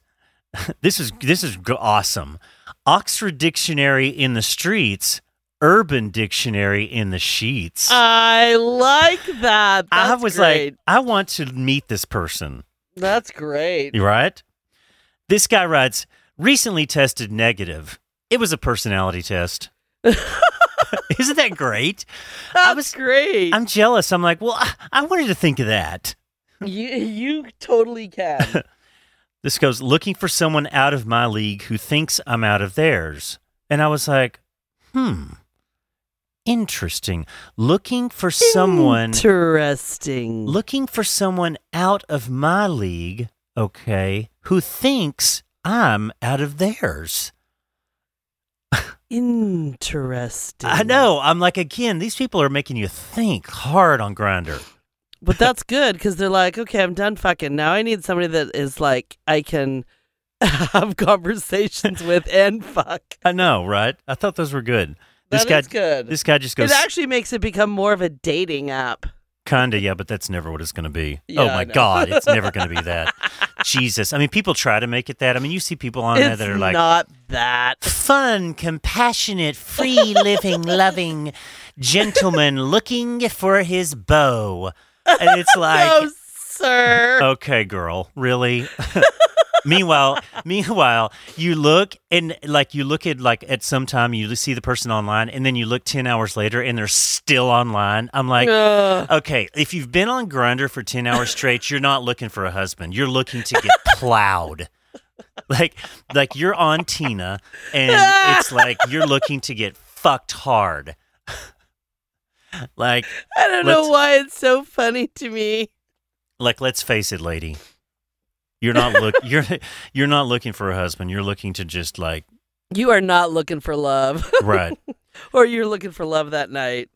[LAUGHS] this is this is awesome. Oxford Dictionary in the streets, Urban Dictionary in the sheets. I like that. I was great. like, I want to meet this person. That's great. You right? This guy writes, recently tested negative. It was a personality test. [LAUGHS] Isn't that great? That's was- great. I'm jealous. I'm like, well, I, I wanted to think of that. you you totally can. [LAUGHS] This goes, looking for someone out of my league who thinks I'm out of theirs. And I was like, hmm, interesting. Looking for someone, Interesting. looking for someone out of my league, okay, who thinks I'm out of theirs. Interesting. I know. I'm like, again, these people are making you think hard on Grindr. But that's good because they're like, okay, I'm done fucking. Now I need somebody that is like, I can [LAUGHS] have conversations with and fuck. I know, right? I thought those were good. This That guy, is good. this guy just goes, it actually makes it become more of a dating app. kinda, yeah, but that's never what it's going to be. Yeah, oh my. God, it's never going to be that. [LAUGHS] Jesus, I mean, people try to make it that. I mean, you see people on there that are like, not that. fun, compassionate, free living, [LAUGHS] loving gentleman looking for his beau, and it's [LAUGHS] like, no, sir. Okay, girl, really? [LAUGHS] meanwhile, meanwhile, you look and like you look at like at some time you see the person online, and then you look ten hours later and they're still online. I'm like, Ugh. okay, if you've been on Grindr for ten hours straight, you're not looking for a husband. You're looking to get plowed. Like, like you're on Tina, and it's like you're looking to get fucked hard. [LAUGHS] like, I don't know why it's so funny to me. like let's face it lady. You're not look [LAUGHS] you're you're not looking for a husband. You're looking to just like You are not looking for love, right. [LAUGHS] Or you're looking for love that night.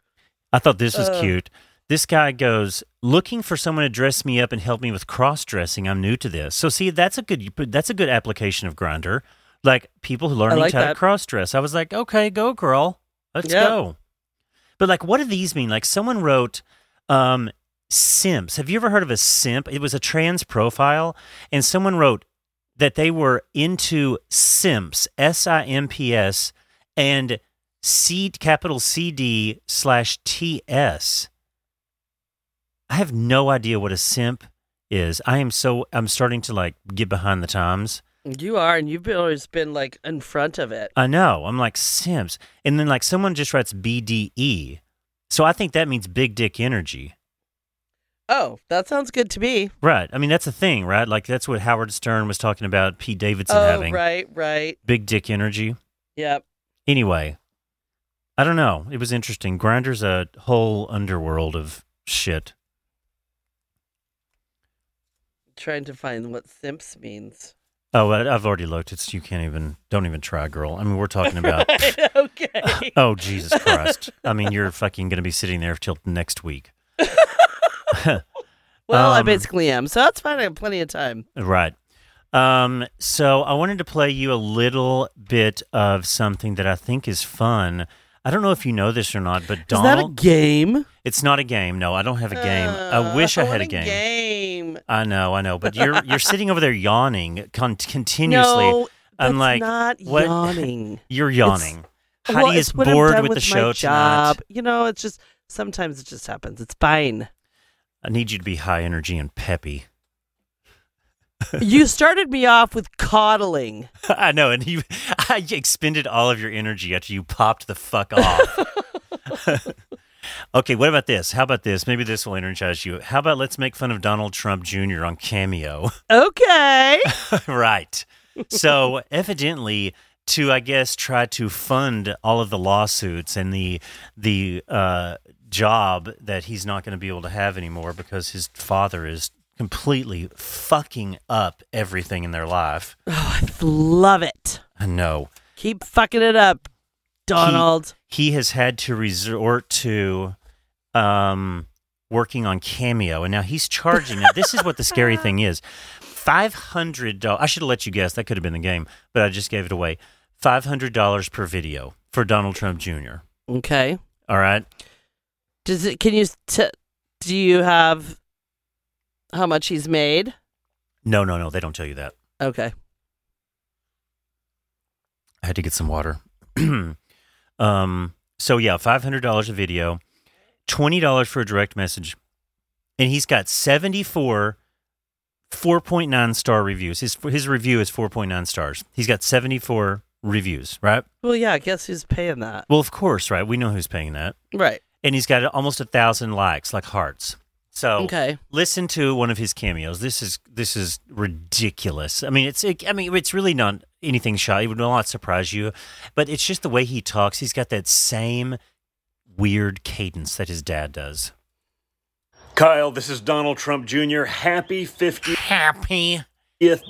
i thought this was Uh. cute. This guy goes looking for someone to dress me up and help me with cross dressing i'm new to this. So see that's a good that's a good application of Grindr. Like people who learn like how to cross dress i was like okay go girl. Let's Yep. go but like what do these mean like someone wrote um simps have you ever heard of a simp it was a trans profile and someone wrote that they were into simps s-i-m-p-s and c capital cd slash T S. I have no idea what a simp is. I am so I'm starting to like get behind the times. You are, and you've been, always been like in front of it. I know. I'm like Sims, and then like someone just writes BDE, so I think that means big dick energy. Oh, that sounds good to me. Right. I mean that's a thing, right? Like that's what Howard Stern was talking about. Pete Davidson oh, having right, right. big dick energy. Yep. Anyway, I don't know. It was interesting. Grindr's a whole underworld of shit. Trying to find what simps means. Oh, I- I've already looked. It's you can't even don't even try, girl. I mean, we're talking about. [LAUGHS] okay. [LAUGHS] oh Jesus Christ! I mean, you're fucking gonna be sitting there till next week, [LAUGHS] Well, I Um, basically am, so that's fine. I have plenty of time. right? Um, so I wanted to play you a little bit of something that I think is fun. I don't know if you know this or not, but Is that a game? it's not a game. No, I don't have a game. Uh, I wish I, had a game. game. I know, I know, but you're you're sitting over there yawning con- continuously. No, I'm like, not what- yawning. [LAUGHS] You're yawning. well, Heidi it's is bored done with the show job. tonight. You know, it's just sometimes it just happens. It's fine. I need you to be high energy and peppy. You started me off with coddling. [LAUGHS] I know, and you [LAUGHS] I expended all of your energy after you popped the fuck off. [LAUGHS] okay, what about this? How about this? Maybe this will energize you. How about let's make fun of Donald Trump Jr. on Cameo? Okay. right. So, evidently, to I guess try to fund all of the lawsuits and the the uh, job that he's not going to be able to have anymore because his father is completely fucking up everything in their life. oh, I love it. I know. Keep fucking it up, Donald. he has had to resort to um, working on Cameo, and now he's charging. now, this is what the scary thing is: five hundred dollars. I should have let you guess. That could have been the game, but I just gave it away. Five hundred dollars per video for Donald Trump Jr. okay. All right. Does it? Can you? T- do you have how much he's made? No, no, no. They don't tell you that. Okay. I had to get some water. [CLEARS THROAT] um. So yeah, five hundred dollars a video, twenty dollars for a direct message, and he's got seventy four. 4.9 star reviews. His his review is 4.9 stars. He's got 74 reviews, right? Well, yeah. I Guess who's paying that? Well, of course, right? We know who's paying that. Right. And he's got almost a thousand likes, like hearts. So Okay. listen to one of his cameos. This is this is ridiculous. I mean, it's it, I mean, it's really not anything shy. It would not surprise you, but it's just the way he talks. He's got that same weird cadence that his dad does. Kyle, this is Donald Trump Jr. Happy 50th Happy.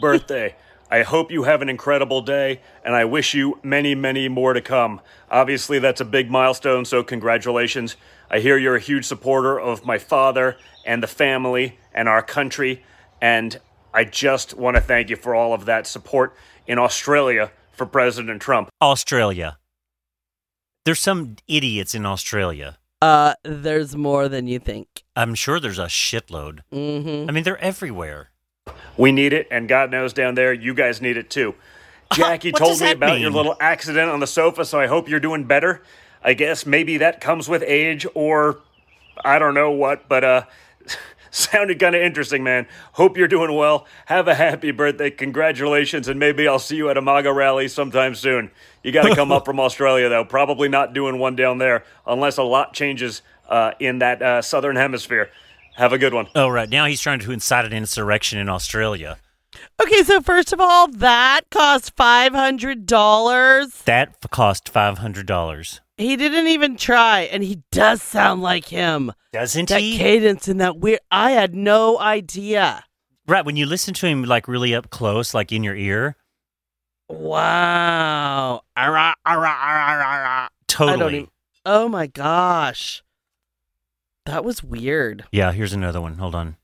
birthday. I hope you have an incredible day, and I wish you many, many more to come. Obviously, that's a big milestone, so congratulations. I hear you're a huge supporter of my father and the family and our country, and I just want to thank you for all of that support in Australia for President Trump. Australia. There's some idiots in Australia. Uh, there's more than you think. I'm sure there's a shitload. Mm-hmm. I mean, they're everywhere. We need it, and God knows down there, you guys need it too. [LAUGHS] Jackie What told me about your little accident on the sofa, so I hope you're doing better. I guess maybe that comes with age, or I don't know what, but uh, [LAUGHS] sounded kind of interesting, man. Hope you're doing well. Have a happy birthday. Congratulations, and maybe I'll see you at a MAGA rally sometime soon. You got to come up [LAUGHS] from Australia, though. Probably not doing one down there unless a lot changes uh, in that uh, southern hemisphere. Have a good one. Oh, right. Now he's trying to incite an insurrection in Australia. Okay, so first of all, that cost five hundred dollars. That cost $500. He didn't even try, and he does sound like him. Doesn't That he? cadence and that weird. I had no idea. right. When you listen to him like really up close, like in your ear, Wow. Totally. don't even. Oh my gosh. That was weird. Yeah, here's another one. Hold on.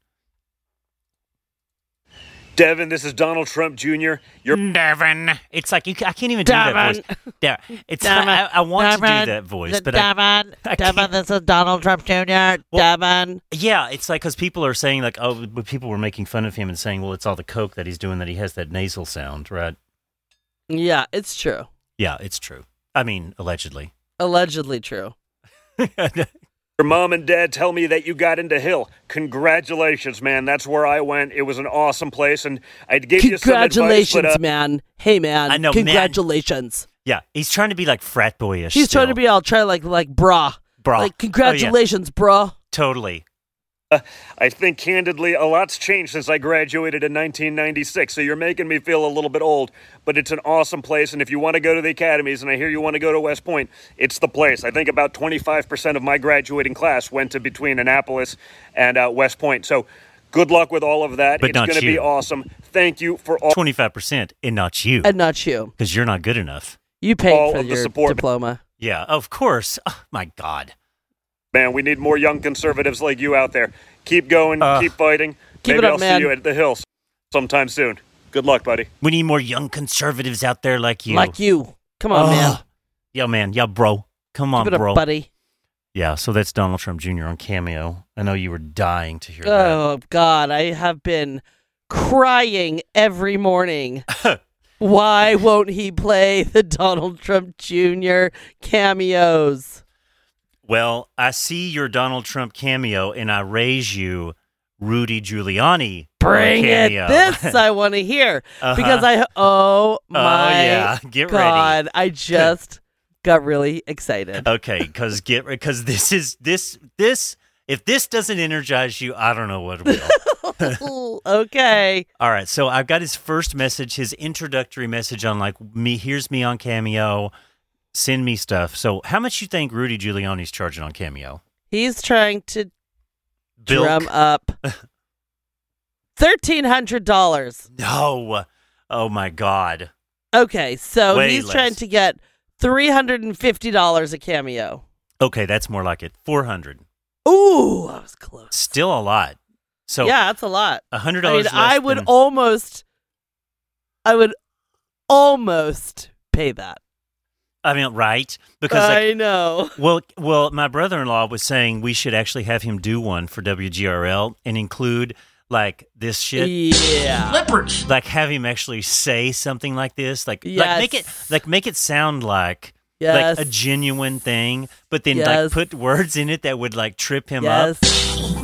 Devin, this is Donald Trump Jr. You're Devin. It's like you. ca- I can't even do that Devin. voice. Yeah, it's. Devin. I, I want to do that voice, but Devin, I Devin, [LAUGHS] this is Donald Trump Jr. Well- Devin. yeah, it's like because people are saying like, oh, but people were making fun of him and saying, well, it's all the coke that he's doing that he has that nasal sound, right? Yeah, it's true. Yeah, it's true. I mean, allegedly. Allegedly true. [LAUGHS] Your mom and dad tell me that you got into Hill. Congratulations, man. That's where I went. It was an awesome place, and I'd give you some advice, Congratulations, but, uh, man. Hey, man. I know, man. Congratulations. Yeah, he's trying to be like frat boyish. He's trying to still. be all try like like brah. Brah. Like Oh, yeah. congratulations, bruh. totally. [LAUGHS] I think candidly, a lot's changed since I graduated in 1996. So you're making me feel a little bit old, but it's an awesome place. And if you want to go to the academies, and I hear you want to go to West Point, it's the place. I think about 25% of my graduating class went to between Annapolis and uh, West Point. So good luck with all of that. But it's going to be awesome. Thank you for all. Twenty five percent, and not you, And not you. because you're not good enough. You paid All for of the your support. diploma. Yeah, of course. [LAUGHS] Oh, my God. Man, we need more young conservatives like you out there. Keep going, Uh, keep fighting. keep Maybe it up, I'll man. see you at the Hills sometime soon. Good luck, buddy. We need more young conservatives out there like you. Like you. Come on, man. Oh. Yo, man. Yeah, bro. Come on, Keep it bro. up, buddy. Yeah, so that's Donald Trump Jr. on Cameo. I know you were dying to hear that. Oh God, I have been crying every morning. [LAUGHS] Why won't he play the Donald Trump Jr. cameos? Well, I see your Donald Trump cameo, and I raise you Rudy Giuliani Bring it. cameo. This [LAUGHS] I want to hear Uh-huh. because I oh my yeah. [LAUGHS] Get ready. God, I just got really excited. Okay, because get because this is this this if this doesn't energize you, I don't know what will. [LAUGHS] okay. All right, so I've got his first message, his introductory message on like me. Here's me on Cameo. Send me stuff. So, how much you think Rudy Giuliani's charging on Cameo? He's trying to Bilk? drum up [LAUGHS] thirteen hundred dollars. No. Oh my God. Okay, so Way he's less. trying to get three hundred and fifty dollars a cameo. Okay, that's more like it. Four hundred. Ooh, I was close. Still a lot. So yeah, that's a lot. a hundred I mean, dollars. I would almost, I would almost pay that. I mean, right? Because like, I know. [LAUGHS] Well, well, my brother-in-law was saying we should actually have him do one for WGRL and include like this shit. Yeah. Like have him actually say something like this, like like make it like make it sound like Yes. like a genuine thing, but then like put words in it that would like trip him up, yes.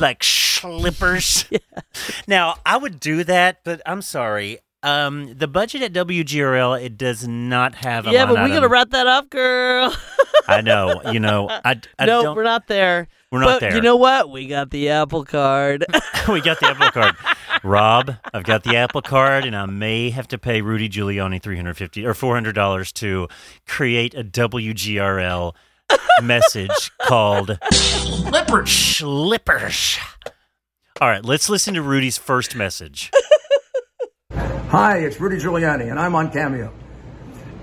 like slippers. [LAUGHS] Now I would do that, but I'm sorry. Um, the budget at WGRL it does not have a Yeah, line but we item. gotta wrap that up, girl. I know, you know, I, I no, don't. we're not there. We're not but there. You know what? We got the Apple Card. [LAUGHS] we got the Apple Card. Rob, I've got the Apple Card, and I may have to pay Rudy Giuliani three hundred fifty or four hundred dollars to create a WGRL message called "Slippers." Slippers. All right, let's listen to Rudy's first message. Hi, it's Rudy Giuliani, and I'm on Cameo.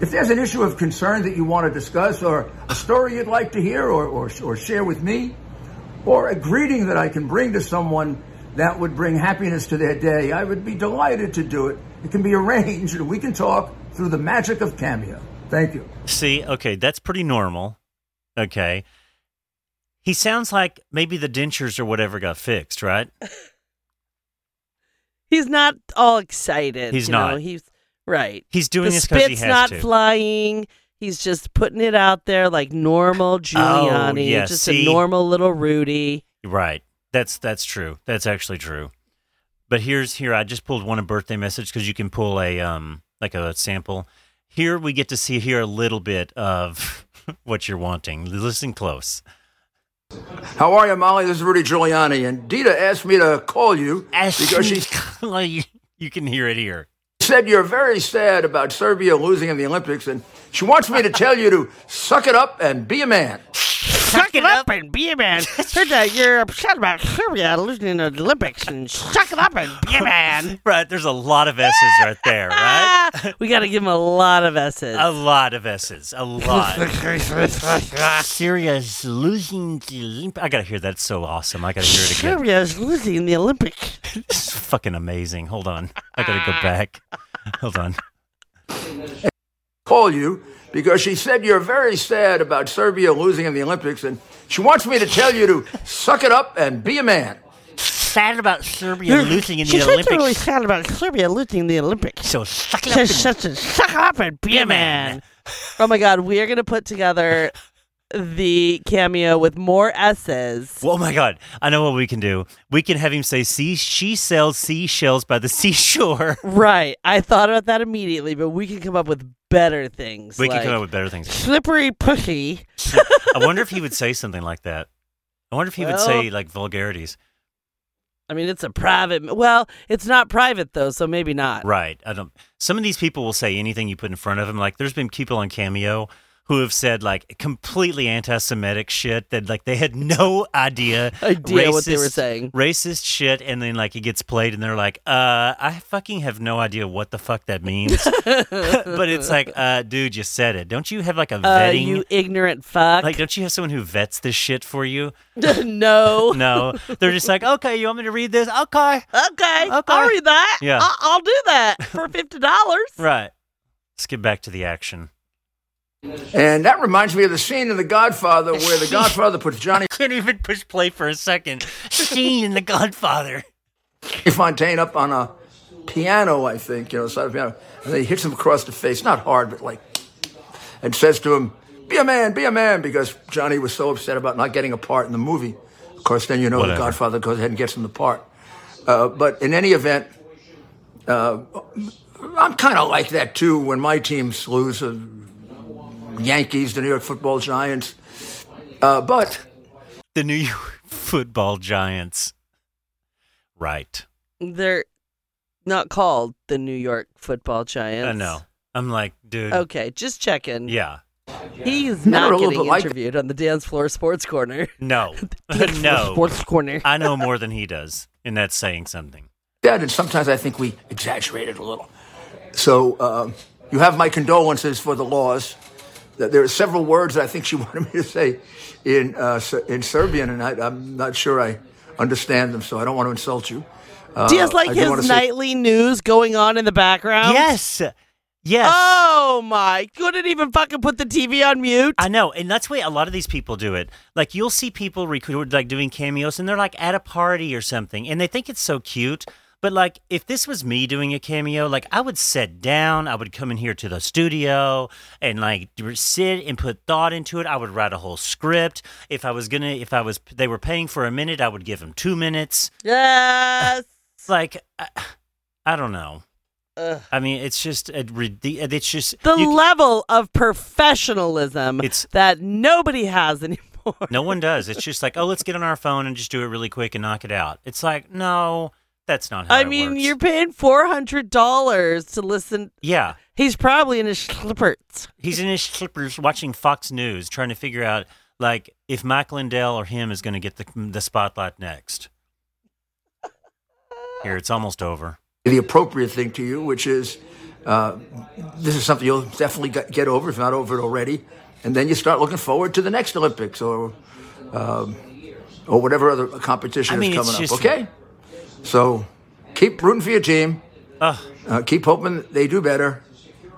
If there's an issue of concern that you want to discuss, or a story you'd like to hear or, or, or share with me, or a greeting that I can bring to someone that would bring happiness to their day, I would be delighted to do it. It can be arranged, and we can talk through the magic of Cameo. Thank you. See, okay, that's pretty normal. Okay. He sounds like maybe the dentures or whatever got fixed, right? [LAUGHS] He's not all excited. He's you know, not. He's right. He's doing the this because he spit's has not to. flying. He's just putting it out there like normal Giuliani, Oh, yeah, just see? a normal little Rudy. Right. That's that's true. That's actually true. But here's here I just pulled one a birthday message because you can pull a um like a sample. Here we get to see here a little bit of [LAUGHS] what you're wanting. Listen close. How are you, Molly? This is Rudy Giuliani, and Dita asked me to call you because she you, you can hear it here. said you're very sad about Serbia losing in the Olympics, and she wants me to tell you to suck it up and be a man. Suck it up and be a man. [LAUGHS] Heard that you're upset about Serbia losing in the Olympics, and suck it up and be a man. [LAUGHS] Right, there's a lot of S's right there, right? [LAUGHS] we got to give him a lot of S's. A lot of S's. A lot. Syria's losing the Olymp- I gotta hear that. It's so awesome. I gotta hear it again. Serbia is losing in the Olympics. is fucking amazing. Hold on. I gotta go back. Hold on. Call you because she said you're very sad about Serbia losing in the Olympics, and she wants me to tell you to suck it up and be a man. Sad about Serbia losing in the said Olympics. you're really sad about Serbia losing in the Olympics. So suck it up. She and- said to suck it up and be a man. Oh my God, we are going to put together the cameo with more S's. Well, oh my God, I know what we can do. We can have him say, "See, she sells seashells by the [LAUGHS] seashore." Right. I thought about that immediately, but we can come up with better things. We like, can come up with better things. slippery pussy. I wonder if he would say something like that. I wonder if he would say like vulgarities. I mean, it's a private. Well, it's not private though, so maybe not. Right. I don't. Some of these people will say anything you put in front of them. Like, there's been people on Cameo who have said like completely anti-Semitic shit that like they had no [LAUGHS] idea, Idea what they were saying. racist shit, and then like it gets played, and they're like, "Uh, I fucking have no idea what the fuck that means." [LAUGHS] but it's like, uh, dude, you said it. Don't you have like a Uh, vetting? you ignorant fuck. like, don't you have someone who vets this shit for you? [LAUGHS] no. No, they're just like, okay, you want me to read this? Okay, Okay. Okay. I'll read that. Yeah. I'll, I'll do that for fifty dollars. right. Let's get back to the action. And that reminds me of the scene in The Godfather [LAUGHS] where the Godfather puts Johnny Can't even push play for a second. Scene in The Godfather. Fontane up on a piano, I think, you know, side of the piano. And then he hits him across the face, not hard, but like, and says to him, Be a man, be a man, because Johnny was so upset about not getting a part in the movie. Of course, then you know Whatever. the Godfather goes ahead and gets him the part. Uh, but in any event, uh, I'm kind of like that too when my teams lose. Uh, Yankees, the New York Football Giants. Uh, but The New York Football Giants. Right. They're not called the New York Football Giants. I know. I'm like, dude. Okay, just checking. Yeah. He's not a getting bit like- interviewed on the Dance Floor Sports Corner. [LAUGHS] No. [LAUGHS] [LAUGHS] No. Sports Corner. I know more than he does, and that's saying something. that, and sometimes I think we exaggerate it a little. So uh, you have my condolences for the loss. That There are several words I think she [LAUGHS] wanted me to say in uh, in Serbian, and I, I'm not sure I understand them, so I don't want to insult you. Uh, Do you just like I do wanna his say- nightly news going on in the background? Yes. Yes. Oh my! Couldn't even fucking put the TV on mute. I know, and that's the way a lot of these people do it. Like you'll see people record like doing cameos, and they're like at a party or something, and they think it's so cute. But like, if this was me doing a cameo, like I would sit down, I would come in here to the studio and like sit and put thought into it. I would write a whole script. If I was gonna, if I was, they were paying for a minute, I would give them two minutes. yes. [LAUGHS] Like, I, I don't know. Ugh. I mean, it's just, a, uh, it's just The you- level of professionalism It's- that nobody has [LAUGHS] anymore. No one does. It's just like, oh, let's get on our phone and just do it really quick and knock it out. It's like, no, that's not how I it mean, works. you're paying four hundred dollars to listen. Yeah, He's probably in his slippers. he's in his slippers watching Fox News, trying to figure out like if Mike Lindell or him is going to get the the spotlight next. Here, it's almost over. the appropriate thing to you, which is uh, this is something you'll definitely get get over, if not over it already. And then you start looking forward to the next Olympics or um, or whatever other competition I mean, is it's coming up. just- Okay, so keep rooting for your team. Ugh. Uh, keep hoping they do better,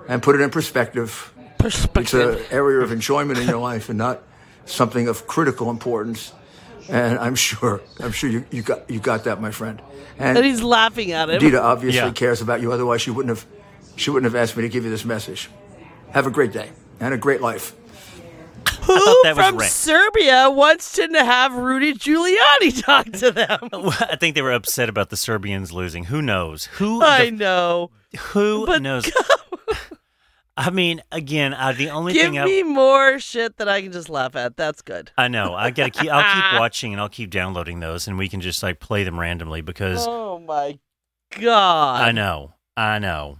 and put it in perspective. Perspective. It's an area of enjoyment in your life, and not something of critical importance. And I'm sure, I'm sure you, you got you got that, my friend. And And he's laughing at him. Dita obviously Yeah. cares about you. Otherwise, she wouldn't have she wouldn't have asked me to give you this message. Have a great day and a great life. Who thought that from. Serbia wants to have Rudy Giuliani [LAUGHS] talk to them? [LAUGHS] I think they were upset about the Serbians losing. Who knows? Who I the- know. who But knows? [LAUGHS] I mean, again, uh, the only Give thing I me more shit that I can just laugh at. That's good. I know. I gotta keep. I'll keep watching and I'll keep downloading those, and we can just like play them randomly because Oh my god! I know. I know.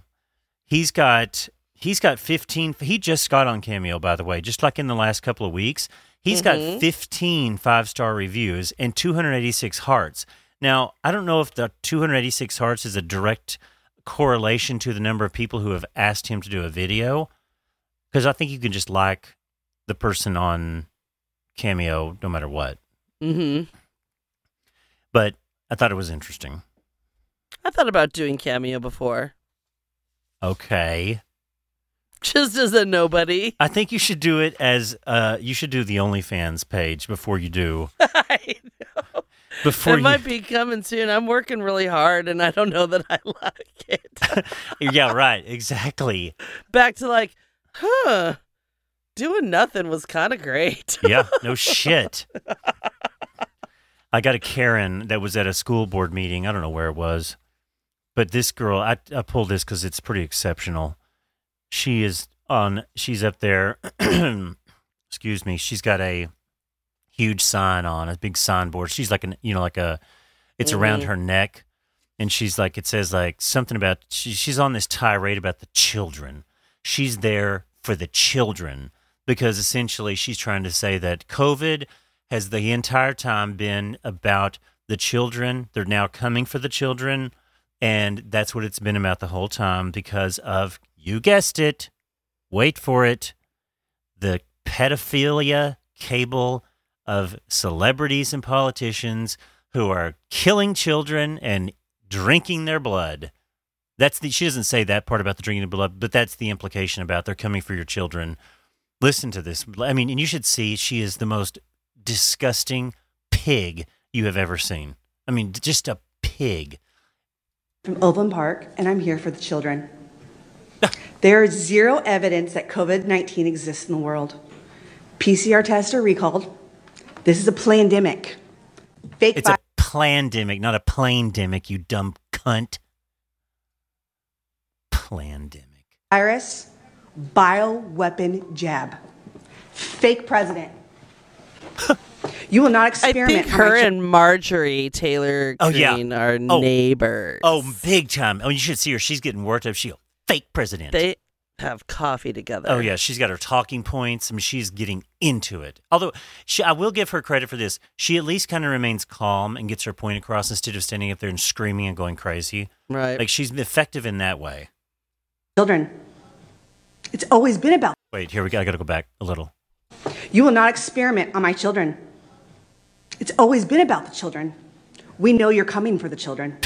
He's got. He's got 15. He just got on Cameo, by the way, just like in the last couple of weeks. He's Mm-hmm. got 15 five star reviews and 286 hearts. Now, I don't know if the 286 hearts is a direct correlation to the number of people who have asked him to do a video, because I think you can just like the person on Cameo no matter what. Mm-hmm. But I thought it was interesting. I thought about doing cameo before, Okay. [LAUGHS] just as a nobody. I think you should do it as uh you should do the OnlyFans page before you do [LAUGHS] I know. before It you might be coming soon. I'm working really hard, and I don't know that I like it. [LAUGHS] Yeah, right, exactly. Back to like, huh? doing nothing was kind of great. Yeah, no shit. I got a Karen that was at a school board meeting. I don't know where it was, but this girl, I, I pulled this because it's pretty exceptional. She is on. She's up there. [CLEARS THROAT] excuse me. She's got a huge sign on a big signboard. She's like an, you know, like a. It's around Mhm. her neck, and she's like, it says like something about. She, she's on this tirade about the children. She's there for the children because essentially she's trying to say that COVID has the entire time been about the children. They're now coming for the children. And that's what it's been about the whole time because of, you guessed it, wait for it, the pedophilia cable of celebrities and politicians who are killing children and drinking their blood. That's the she doesn't say that part about the drinking of blood, but that's the implication about they're coming for your children. Listen to this. I mean, and you should see she is the most disgusting pig you have ever seen. I mean, just a pig. from Overland Park, and I'm here for the children. [LAUGHS] There is zero evidence that COVID 19 exists in the world. PCR tests are recalled. This is a pandemic. Fake It's a plandemic, not a plandemic, you dumb cunt. Plandemic. virus, bioweapon jab. Fake president. [LAUGHS] you will not experiment. I experiment. think on her chil- and Marjorie Taylor Oh, yeah. Greene are Oh. neighbors. Oh, big time. Oh, you should see her. She's getting worked up. She a fake president. they have coffee together. Oh yeah, she's got her talking points. I mean, she's getting into it. Although she, I will give her credit for this. She at least kind of remains calm and gets her point across instead of standing up there and screaming and going crazy. right. Like she's effective in that way. children. It's always been about. Wait, here we go. I got to go back a little. You will not experiment on my children. It's always been about the children. We know you're coming for the children.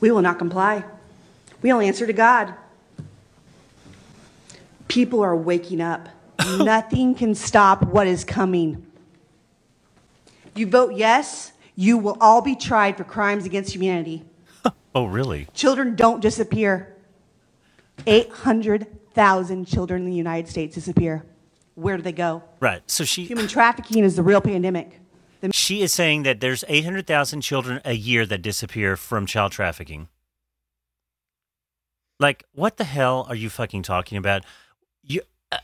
we will not comply. We only answer to God. People are waking up. [LAUGHS] Nothing can stop what is coming. You vote yes, you will all be tried for crimes against humanity. [LAUGHS] Oh, really? Children don't disappear. 800,000 children in the United States disappear. Where do they go? Right. So she Human trafficking is the real pandemic. The [LAUGHS] she is saying that there's 800,000 children a year that disappear from child trafficking. Like, what the hell are you fucking talking about? You, uh,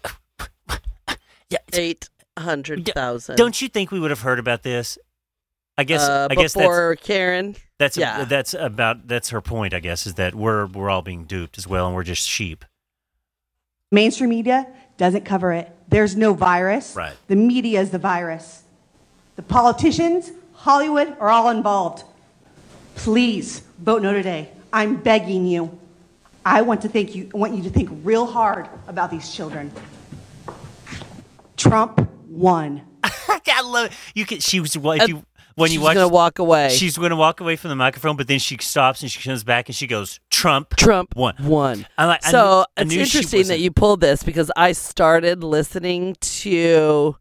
[SIGHS] yeah, Eight hundred thousand. don't you think we would have heard about this? I guess. uh, I guess that's before Karen? that's yeah. that's about that's her point. I guess is that we're we're all being duped as well, and we're just sheep. mainstream media doesn't cover it. There's no virus. Right. The media is the virus. The politicians, Hollywood are all involved. Please vote no today. I'm begging you. I want to think you I want you to think real hard about these children. Trump won. [LAUGHS] I love it. you. Can she was if you when She's you watch gonna walk away. She's going to walk away from the microphone, but then she stops and she comes back and she goes, "Trump, Trump won." won. I like- I so knew- I it's knew interesting that you pulled this because I started listening to.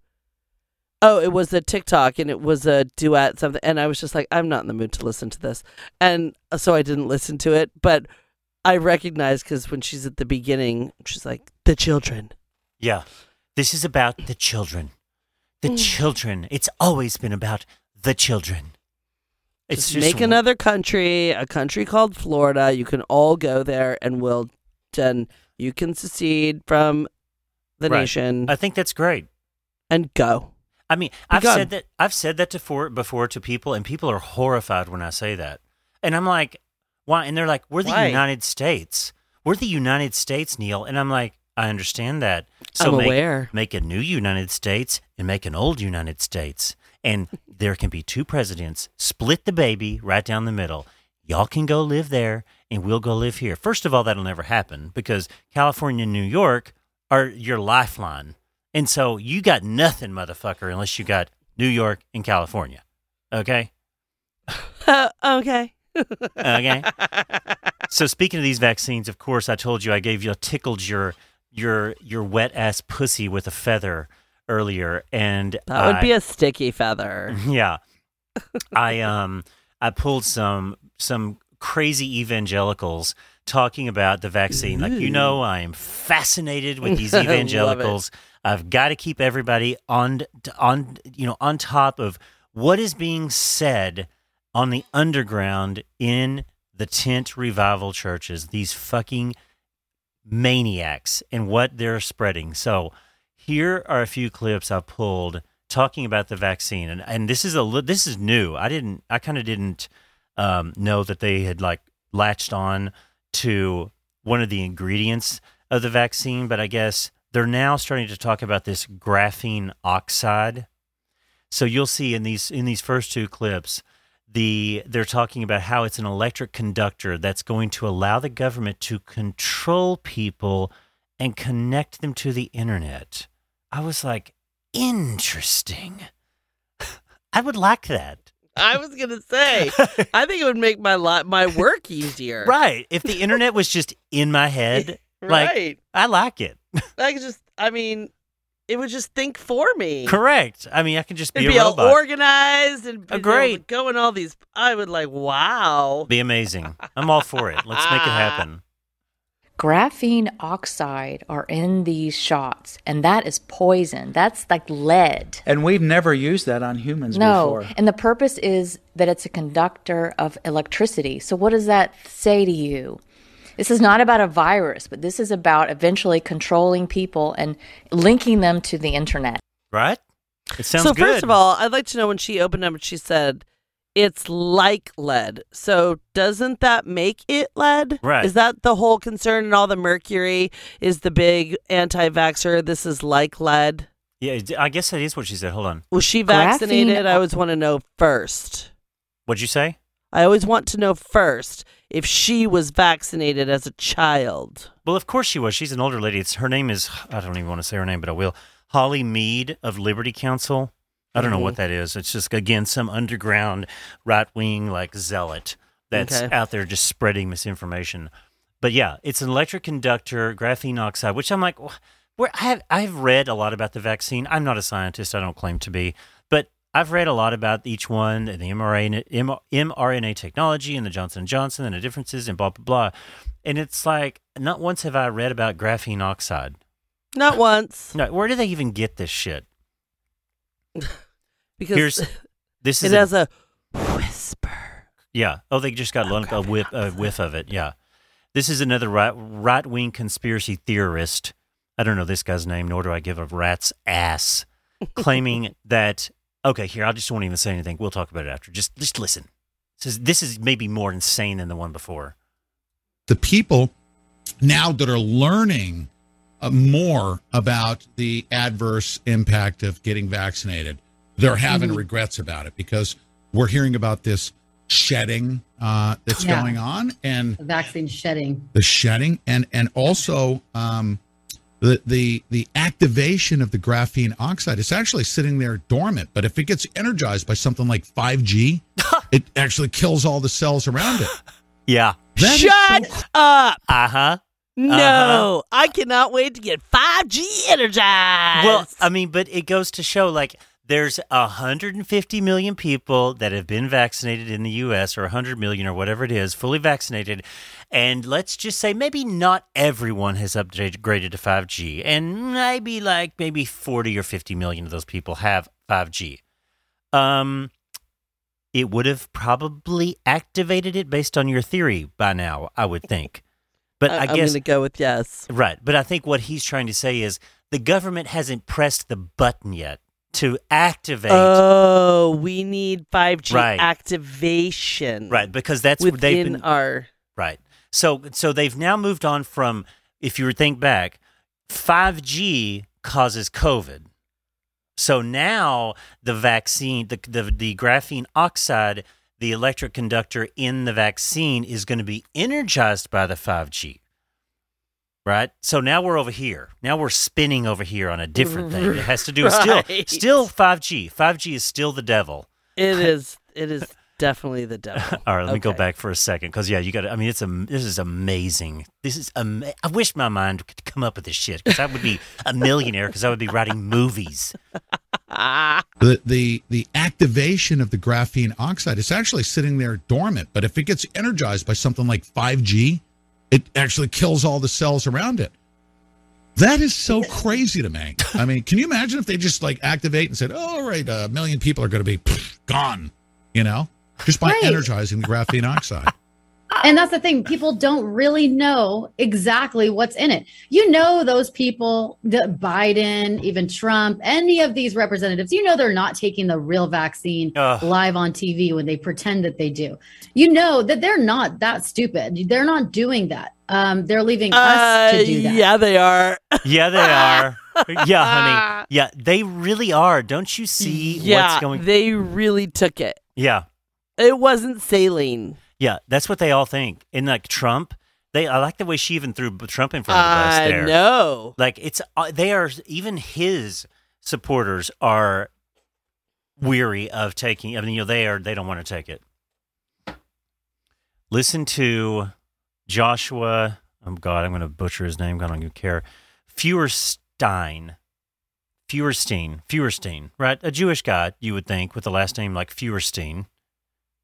Oh, it was a TikTok and it was a duet something, and I was just like, I'm not in the mood to listen to this, and uh, so I didn't listen to it. But I recognize because when she's at the beginning, she's like, "The children." Yeah, this is about the children. The Mm. children. It's always been about the children. It's Just make another country, a country called Florida. You can all go there, and we'll then you can secede from the Right. nation I think that's great. and go. I mean, I've gone. said that I've said that before before to people, and people are horrified when I say that. And I'm like, why? And they're like, we're the Why? United States. We're the United States, Neil. And I'm like, I understand that. So I'm make, aware. make a new United States and make an old United States. And there can be two presidents. Split the baby right down the middle. Y'all can go live there and we'll go live here. First of all, that'll never happen because California and New York are your lifeline. And so you got nothing, motherfucker, unless you got New York and California. Okay? [LAUGHS] okay. Okay. so speaking of these vaccines, of course, I told you I gave you tickled your your your wet ass pussy with a feather earlier, and That would I- be a sticky feather. [LAUGHS] yeah. I um I pulled some some crazy evangelicals talking about the vaccine. Like you know, I am fascinated with these [LAUGHS] I love it. evangelicals. I've got to keep everybody on on you know on top of what is being said on the underground in the tent revival churches. These fucking maniacs and what they're spreading. So here are a few clips I pulled talking about the vaccine, and and this is a li- this is new. I didn't I kind of didn't um, know that they had like latched on to one of the ingredients of the vaccine, but I guess they're now starting to talk about this graphene oxide. So you'll see in these in these first two clips the they're talking about how it's an electric conductor that's going to allow the government to control people and connect them to the internet. I was like, interesting. [LAUGHS] I would like that. I was gonna say, [LAUGHS] I think it would make my lot my work easier. Right. If the internet was just in my head, [LAUGHS] like right. I like it. I just, I mean, it would just think for me. Correct. I mean, I can just be It'd a be all organized and Oh, be able great. go in all these. I would like, wow. be amazing. I'm all for it. Let's make it happen. [LAUGHS] Graphene oxide are in these shots, and that is poison. That's like lead. And we've never used that on humans No, before. and the purpose is that it's a conductor of electricity. So, what does that say to you? This is not about a virus, but this is about eventually controlling people and linking them to the internet. Right? It sounds good. so good. first of all, I'd like to know when she opened up, and she said it's like lead. So doesn't that make it lead? Right. Is that the whole concern and all the mercury is the big anti-vaxxer? This is like lead. yeah, I guess that is what she said. Hold on. Was she Graphene- vaccinated? I always want to know first. What'd you say? I always want to know first if she was vaccinated as a child. Well, of course she was. She's an older lady. It's her name is I don't even want to say her name, but I will. Holly Mead of Liberty Counsel. I don't know what mm-hmm. that is. It's just again some underground right wing like zealot that's Okay. out there just spreading misinformation. But yeah, it's an electric conductor, graphene oxide, which I'm like, where I have I've read a lot about the vaccine. I'm not a scientist. I don't claim to be, I've read a lot about each one and the mRNA, mRNA technology and the Johnson and Johnson and the differences and blah blah blah. And it's like not once have I read about graphene oxide. Not once. No, where do they even get this shit? [LAUGHS] Because Here's this [LAUGHS] is it a- has a whisper. Yeah. Oh, they just got oh, a, a whiff, a whiff of it. Yeah. This is another right right wing conspiracy theorist. I don't know this guy's name, nor do I give a rat's ass, claiming [LAUGHS] that. Okay, here I just won't even say anything. We'll talk about it after. Just just listen. This is, this is maybe more insane than the one before. the people now that are learning uh, more about the adverse impact of getting vaccinated, they're having regrets about it because we're hearing about this shedding uh, that's Yeah. going on and vaccine shedding. the shedding and and also um, the the the activation of the graphene oxide it's actually sitting there dormant. But if it gets energized by something like 5G, [LAUGHS] it actually kills all the cells around it. [LAUGHS] Yeah. That is Shut so- up. Uh huh. No, I cannot wait to get 5G energized. Well, I mean, but it goes to show like there's 150 million people that have been vaccinated in the US or 100 million or whatever it is, fully vaccinated. And let's just say maybe not everyone has upgraded to 5G. And maybe like maybe 40 or 50 million of those people have 5G. Um it would have probably activated it based on your theory by now, I would think. But I, I, guess going to go with yes. Right. But I think what he's trying to say is the government hasn't pressed the button yet to activate. Oh, we need 5G Right. activation. right. Because that's what they've within been. our. right. So, so they've now moved on from, if you were think back, 5G causes COVID. So now the vaccine, the, the, the graphene oxide, the electric conductor in the vaccine is going to be energized by the 5G. Right? So now we're over here. Now we're spinning over here on a different thing. It has to do with [LAUGHS] still Right. still 5G. 5G is still the devil. It [LAUGHS] is. It is definitely the devil. [LAUGHS] All right, let me go back for a second because yeah, you got. I mean, it's a. This is amazing. This is. Ama- I wish my mind could come up with this shit because I would be a millionaire because I would be writing movies. the the the activation of the graphene oxide is actually sitting there dormant. But if it gets energized by something like 5G, it actually kills all the cells around it. That is so crazy to me. I mean, can you imagine if they just like activate and said, "Oh, all right, a million people are going to be pff, gone," you know, just by Right. energizing the graphene oxide. And that's the thing. People don't really know exactly what's in it. You know, those people, the Biden, even Trump, any of these representatives, you know, they're not taking the real vaccine Ugh. live on TV when they pretend that they do. You know that they're not that stupid. They're not doing that. Um, they're leaving us Uh, to do that. yeah, they are. [LAUGHS] Yeah, they are. [LAUGHS] yeah, honey. Yeah, they really are. Don't you see yeah, what's going? they really took it. yeah, It wasn't saline. Yeah. That's what they all think. And like Trump, they. I like the way she even threw Trump in front of the bus I there. know. Like it's uh, they are even his supporters are weary of taking. I mean, you know, they are they don't want to take it. Listen to Joshua. Oh God, I'm going to butcher his name. God, I don't even care. Feuerstein. Feuerstein. Feuerstein. Right, a Jewish guy you would think with the last name like Feuerstein.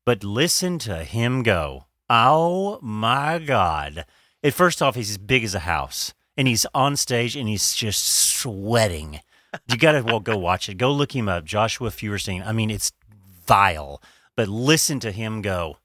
But listen to him go. Oh my God. At first off, he's as big as a house. And he's on stage and he's just sweating. You got to [LAUGHS] well, go watch it. Go look him up. Joshua Feuerstein. I mean, it's vile. But listen to him go.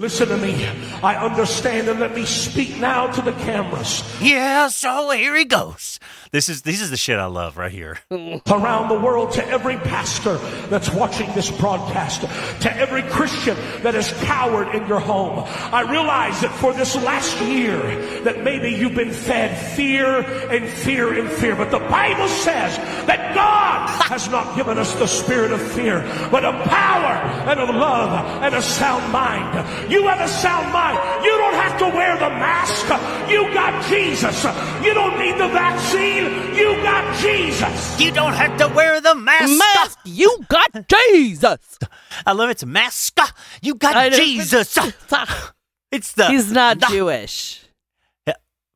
Listen to me. I understand and let me speak now to the cameras. Yeah, so here he goes. This is this is the shit I love right here. [LAUGHS] Around the world, to every pastor that's watching this broadcast, to every Christian that is cowered in your home. I realize that for this last year, that maybe you've been fed fear and fear and fear. But the Bible says that God has not given us the spirit of fear, but of power and of love and a sound mind. You have a sound mind. You don't have to wear the mask. You got Jesus. You don't need the vaccine. You got Jesus. You don't have to wear the mask. Mask, you got Jesus. I love it's mask. You got I Jesus. [LAUGHS] It's the He's not the- Jewish.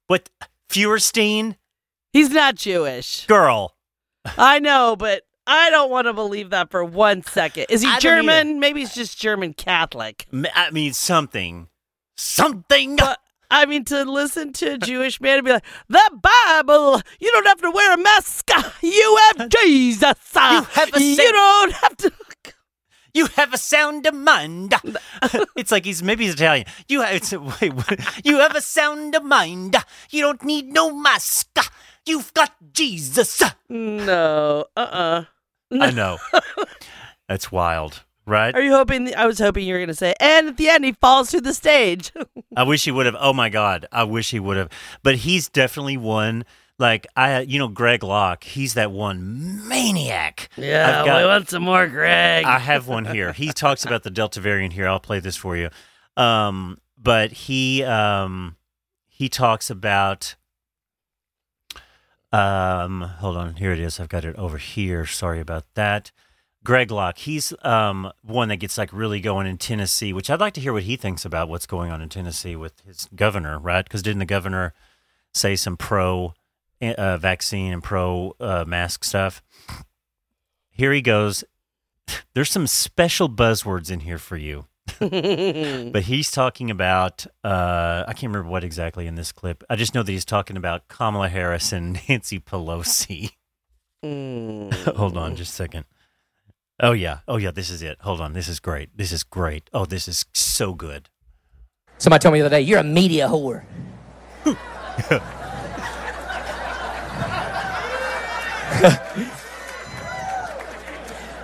What Feuerstein He's not Jewish. girl? I know, but I don't want to believe that for one second. Is he I German? Maybe he's just German Catholic. I mean something, something. But I mean, to listen to a Jewish man and be like, "The Bible, you don't have to wear a mask. [LAUGHS] You have [LAUGHS] Jesus. You have a You don't have to." You have a sound of mind. [LAUGHS] it's like he's maybe he's Italian. You have it's, wait, what? you have a sound of mind. You don't need no mask. You've got Jesus. No, uh, uh I [LAUGHS] know. That's wild, right? Are you hoping? I was hoping you were going to say, and at the end, he falls to the stage. [LAUGHS] I wish he would have. Oh my God, I wish he would have. But he's definitely one. Like I, you know, Greg Locke. He's that one maniac. Yeah. Got- want some more, Greg. I have one here. He [LAUGHS] talks about the Delta variant here. I'll play this for you. Um, but he um, he talks about um, hold on, here it is. I've got it over here. Sorry about that. Greg Locke. He's um, one that gets like really going in Tennessee, which I'd like to hear what he thinks about what's going on in Tennessee with his governor, right? Because didn't the governor say some pro uh, vaccine and pro uh, mask stuff? Here he goes. [SIGHS] There's some special buzzwords in here for you. [LAUGHS] but he's talking about uh, I can't remember what exactly in this clip. I just know that he's talking about Kamala Harris and [LAUGHS] Nancy Pelosi. [LAUGHS] Hold on just a second. Oh yeah. Oh yeah, this is it. Hold on. This is great. This is great. Oh, this is so good. Somebody told me the other day, you're a media whore.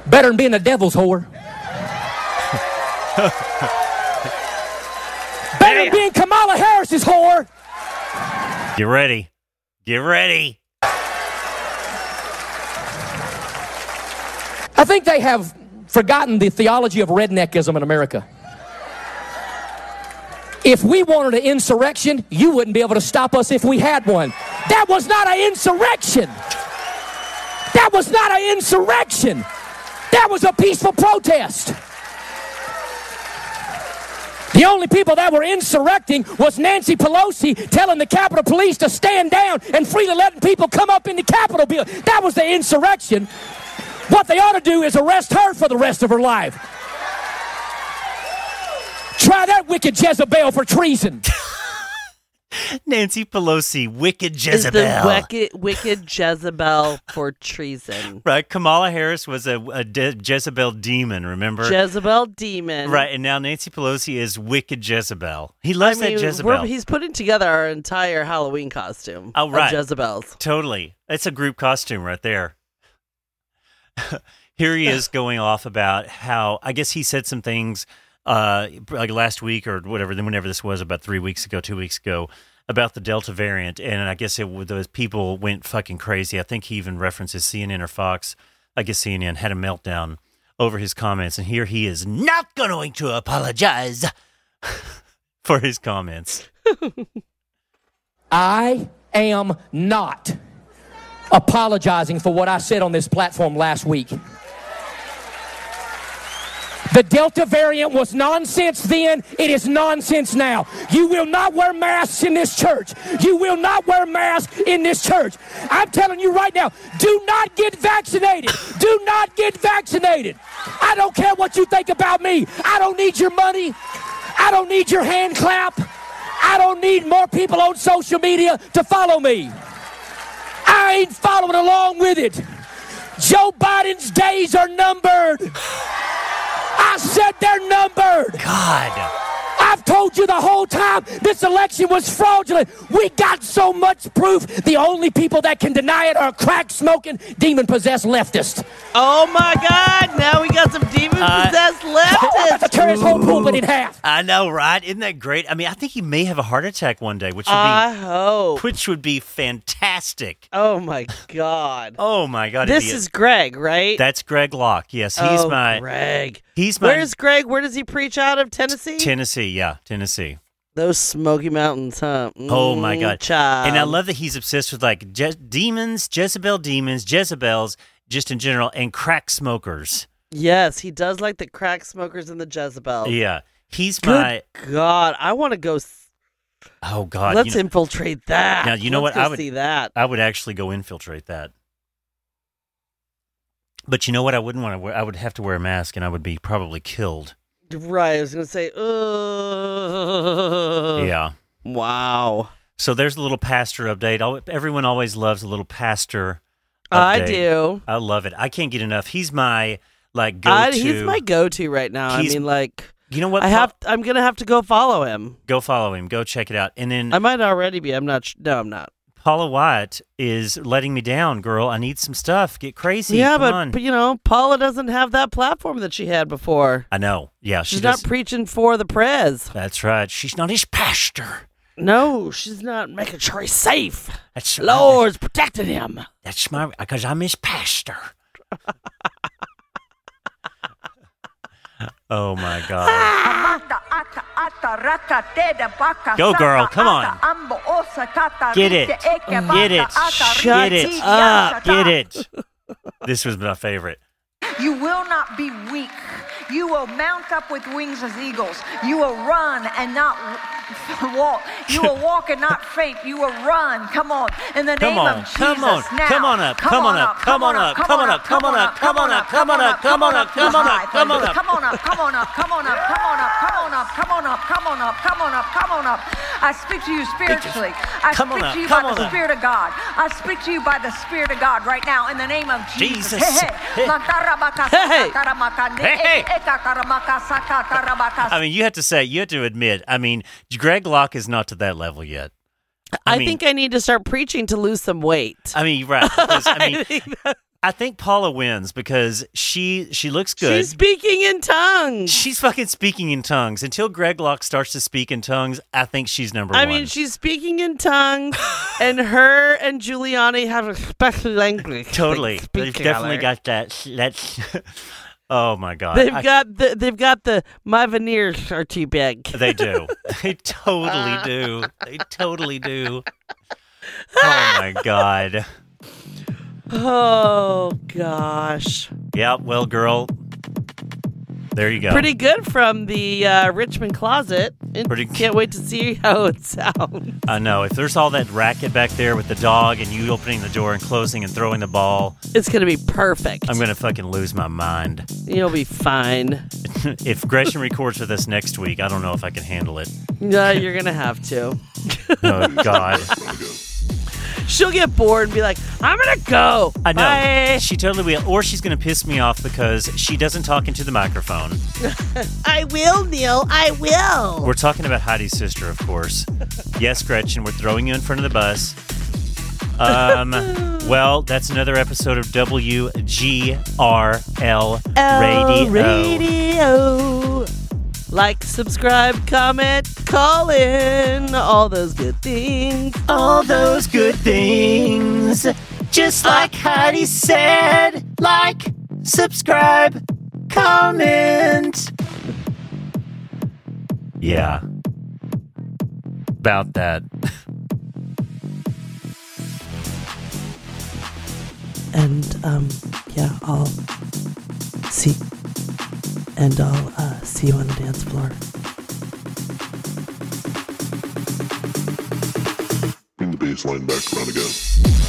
Better than being a devil's whore. Better than being Kamala Harris's whore. Get ready. Get ready. I think they have forgotten the theology of redneckism in America. If we wanted an insurrection, you wouldn't be able to stop us if we had one. That was not an insurrection. That was not an insurrection. That was a peaceful protest. The only people that were insurrecting was Nancy Pelosi telling the Capitol Police to stand down and freely letting people come up in the Capitol building. That was the insurrection. What they ought to do is arrest her for the rest of her life. Try that wicked Jezebel for treason. Nancy Pelosi, wicked Jezebel. Is the wicked, wicked Jezebel for treason. [LAUGHS] Right, Kamala Harris was a, a de- Jezebel demon. Remember? Jezebel demon. Right, and now Nancy Pelosi is wicked Jezebel. He I loves mean, that Jezebel. he's putting together our entire Halloween costume. Oh, right. Jezebels. Totally. It's a group costume right there. [LAUGHS] Here he is [LAUGHS] going off about how I guess he said some things uh like last week or whatever then whenever this was about 3 weeks ago, 2 weeks ago about the Delta variant and I guess it those people went fucking crazy. I think he even references CNN or Fox. I guess CNN had a meltdown over his comments and here he is not going to apologize [LAUGHS] for his comments. [LAUGHS] I am not apologizing for what I said on this platform last week. The Delta variant was nonsense then. It is nonsense now. You will not wear masks in this church. You will not wear masks in this church. I'm telling you right now, do not get vaccinated. Do not get vaccinated. I don't care what you think about me. I don't need your money. I don't need your hand clap. I don't need more people on social media to follow me. I ain't following along with it. Joe Biden's days are numbered. I said they're numbered. God. I've told you the whole time this election was fraudulent. We got so much proof. The only people that can deny it are crack smoking, demon possessed leftists. Oh my God! Now we got some demon uh, possessed leftists. to tear his whole pulpit in half. I know, right? Isn't that great? I mean, I think he may have a heart attack one day, which would I be hope. which would be fantastic. Oh my God! Oh my god! This is Greg, right? that's Greg Locke. Yes, he's oh, my Greg. he's my Where's Greg? Where does he preach out of? Tennessee. Tennessee. Yeah, Tennessee. Those Smoky Mountains, huh? Oh my Mm, god! child. And I love that he's obsessed with like Je- demons, Jezebel demons, Jezebels, just in general, and crack smokers. Yes, he does like the crack smokers and the Jezebel. Yeah, he's Good my. God, I want to go. s- Oh god! Let's you know- infiltrate that. Now you know Let's what I would see that. I would actually go infiltrate that. But you know what? I wouldn't want to wear. I would have to wear a mask, and I would be probably killed. Right, I was gonna say. Uh, yeah. Wow. So there's a little pastor update. Everyone always loves a little pastor. I do. I love it. I can't get enough. He's my like go I, to. he's my go-to right now. I mean, like, You know what? I have. I'm gonna have to go follow him. Go follow him. Go check it out. And then I might already be. I'm not. No, I'm not. Paula White is letting me down, girl. I need some stuff. Get crazy. yeah, Come but, on. but you know, Paula doesn't have that platform that she had before. I know. Yeah, she She's does. not preaching for the prez. That's right. She's not his pastor. No, she's not making sure he's safe. That's Lord's protecting him. That's my because I'm his pastor. [LAUGHS] oh my god. Go, girl. Come on. Get it. Get it. Get it. up. Get it. This was my favorite. You will not be weak. You will mount up with wings as eagles. You will run and not walk. You will walk and not faint. You will run. Come on. In the Come name on, of Jesus. come on, now. come on up, come on up, come on up, come on up, come on up, come on up, come on up, come on up, come on Come on up, come on up. Come on up, come on up, come on up, come on up, come on up, come on up, come on up, come on up, come on up. I speak to you spiritually. I Come on speak to you come by on the. Spirit of God. I speak to you by the Spirit of God right now in the name of Jesus. Jesus. Hey, hey. Hey. Hey. Hey. I mean, you have to say, you have to admit. I mean, Greg Locke is not to that level yet. I, mean- think I need to start preaching to lose some weight. I mean, right? Because, [LAUGHS] I mean, think that- I think Paula wins because she she looks good. She's speaking in tongues. She's fucking speaking in tongues. Until Greg Locke starts to speak in tongues, I think she's number I one. I mean, she's speaking in tongues, [LAUGHS] and her and Giuliani have a special language. totally. They They've definitely got that. That's. Oh my god. They've I- got the they've got the my veneers are too big. They do. [LAUGHS] They totally do. They totally do. Oh my god. Oh gosh. Yeah. Well, girl. There you go. Pretty good from the uh, Richmond closet. Pretty- can't wait to see how it sounds. I know. If there's all that racket back there with the dog and you opening the door and closing and throwing the ball, It's gonna be perfect. I'm gonna fucking lose my mind. You'll be fine. [LAUGHS] if Gretchen records with us next week, I don't know if I can handle it. No, you're gonna have to. Oh God. [LAUGHS] She'll get bored and be like, "I'm gonna go." I know. Bye. She totally will. Or she's going to piss me off because she doesn't talk into the microphone. [LAUGHS] I will, Neil. I will. We're talking about Heidi's sister, of course. yes, Gretchen, we're throwing you in front of the bus. Um, [LAUGHS] well, that's another episode of WGRL L Radio. Radio. Like, subscribe, comment, call in. All those good things. All those good things. Just like Heidi said, like, subscribe, comment. Yeah. About that. And um, yeah, I'll see. And I'll uh, see you on the dance floor. Bring the bass line back around again.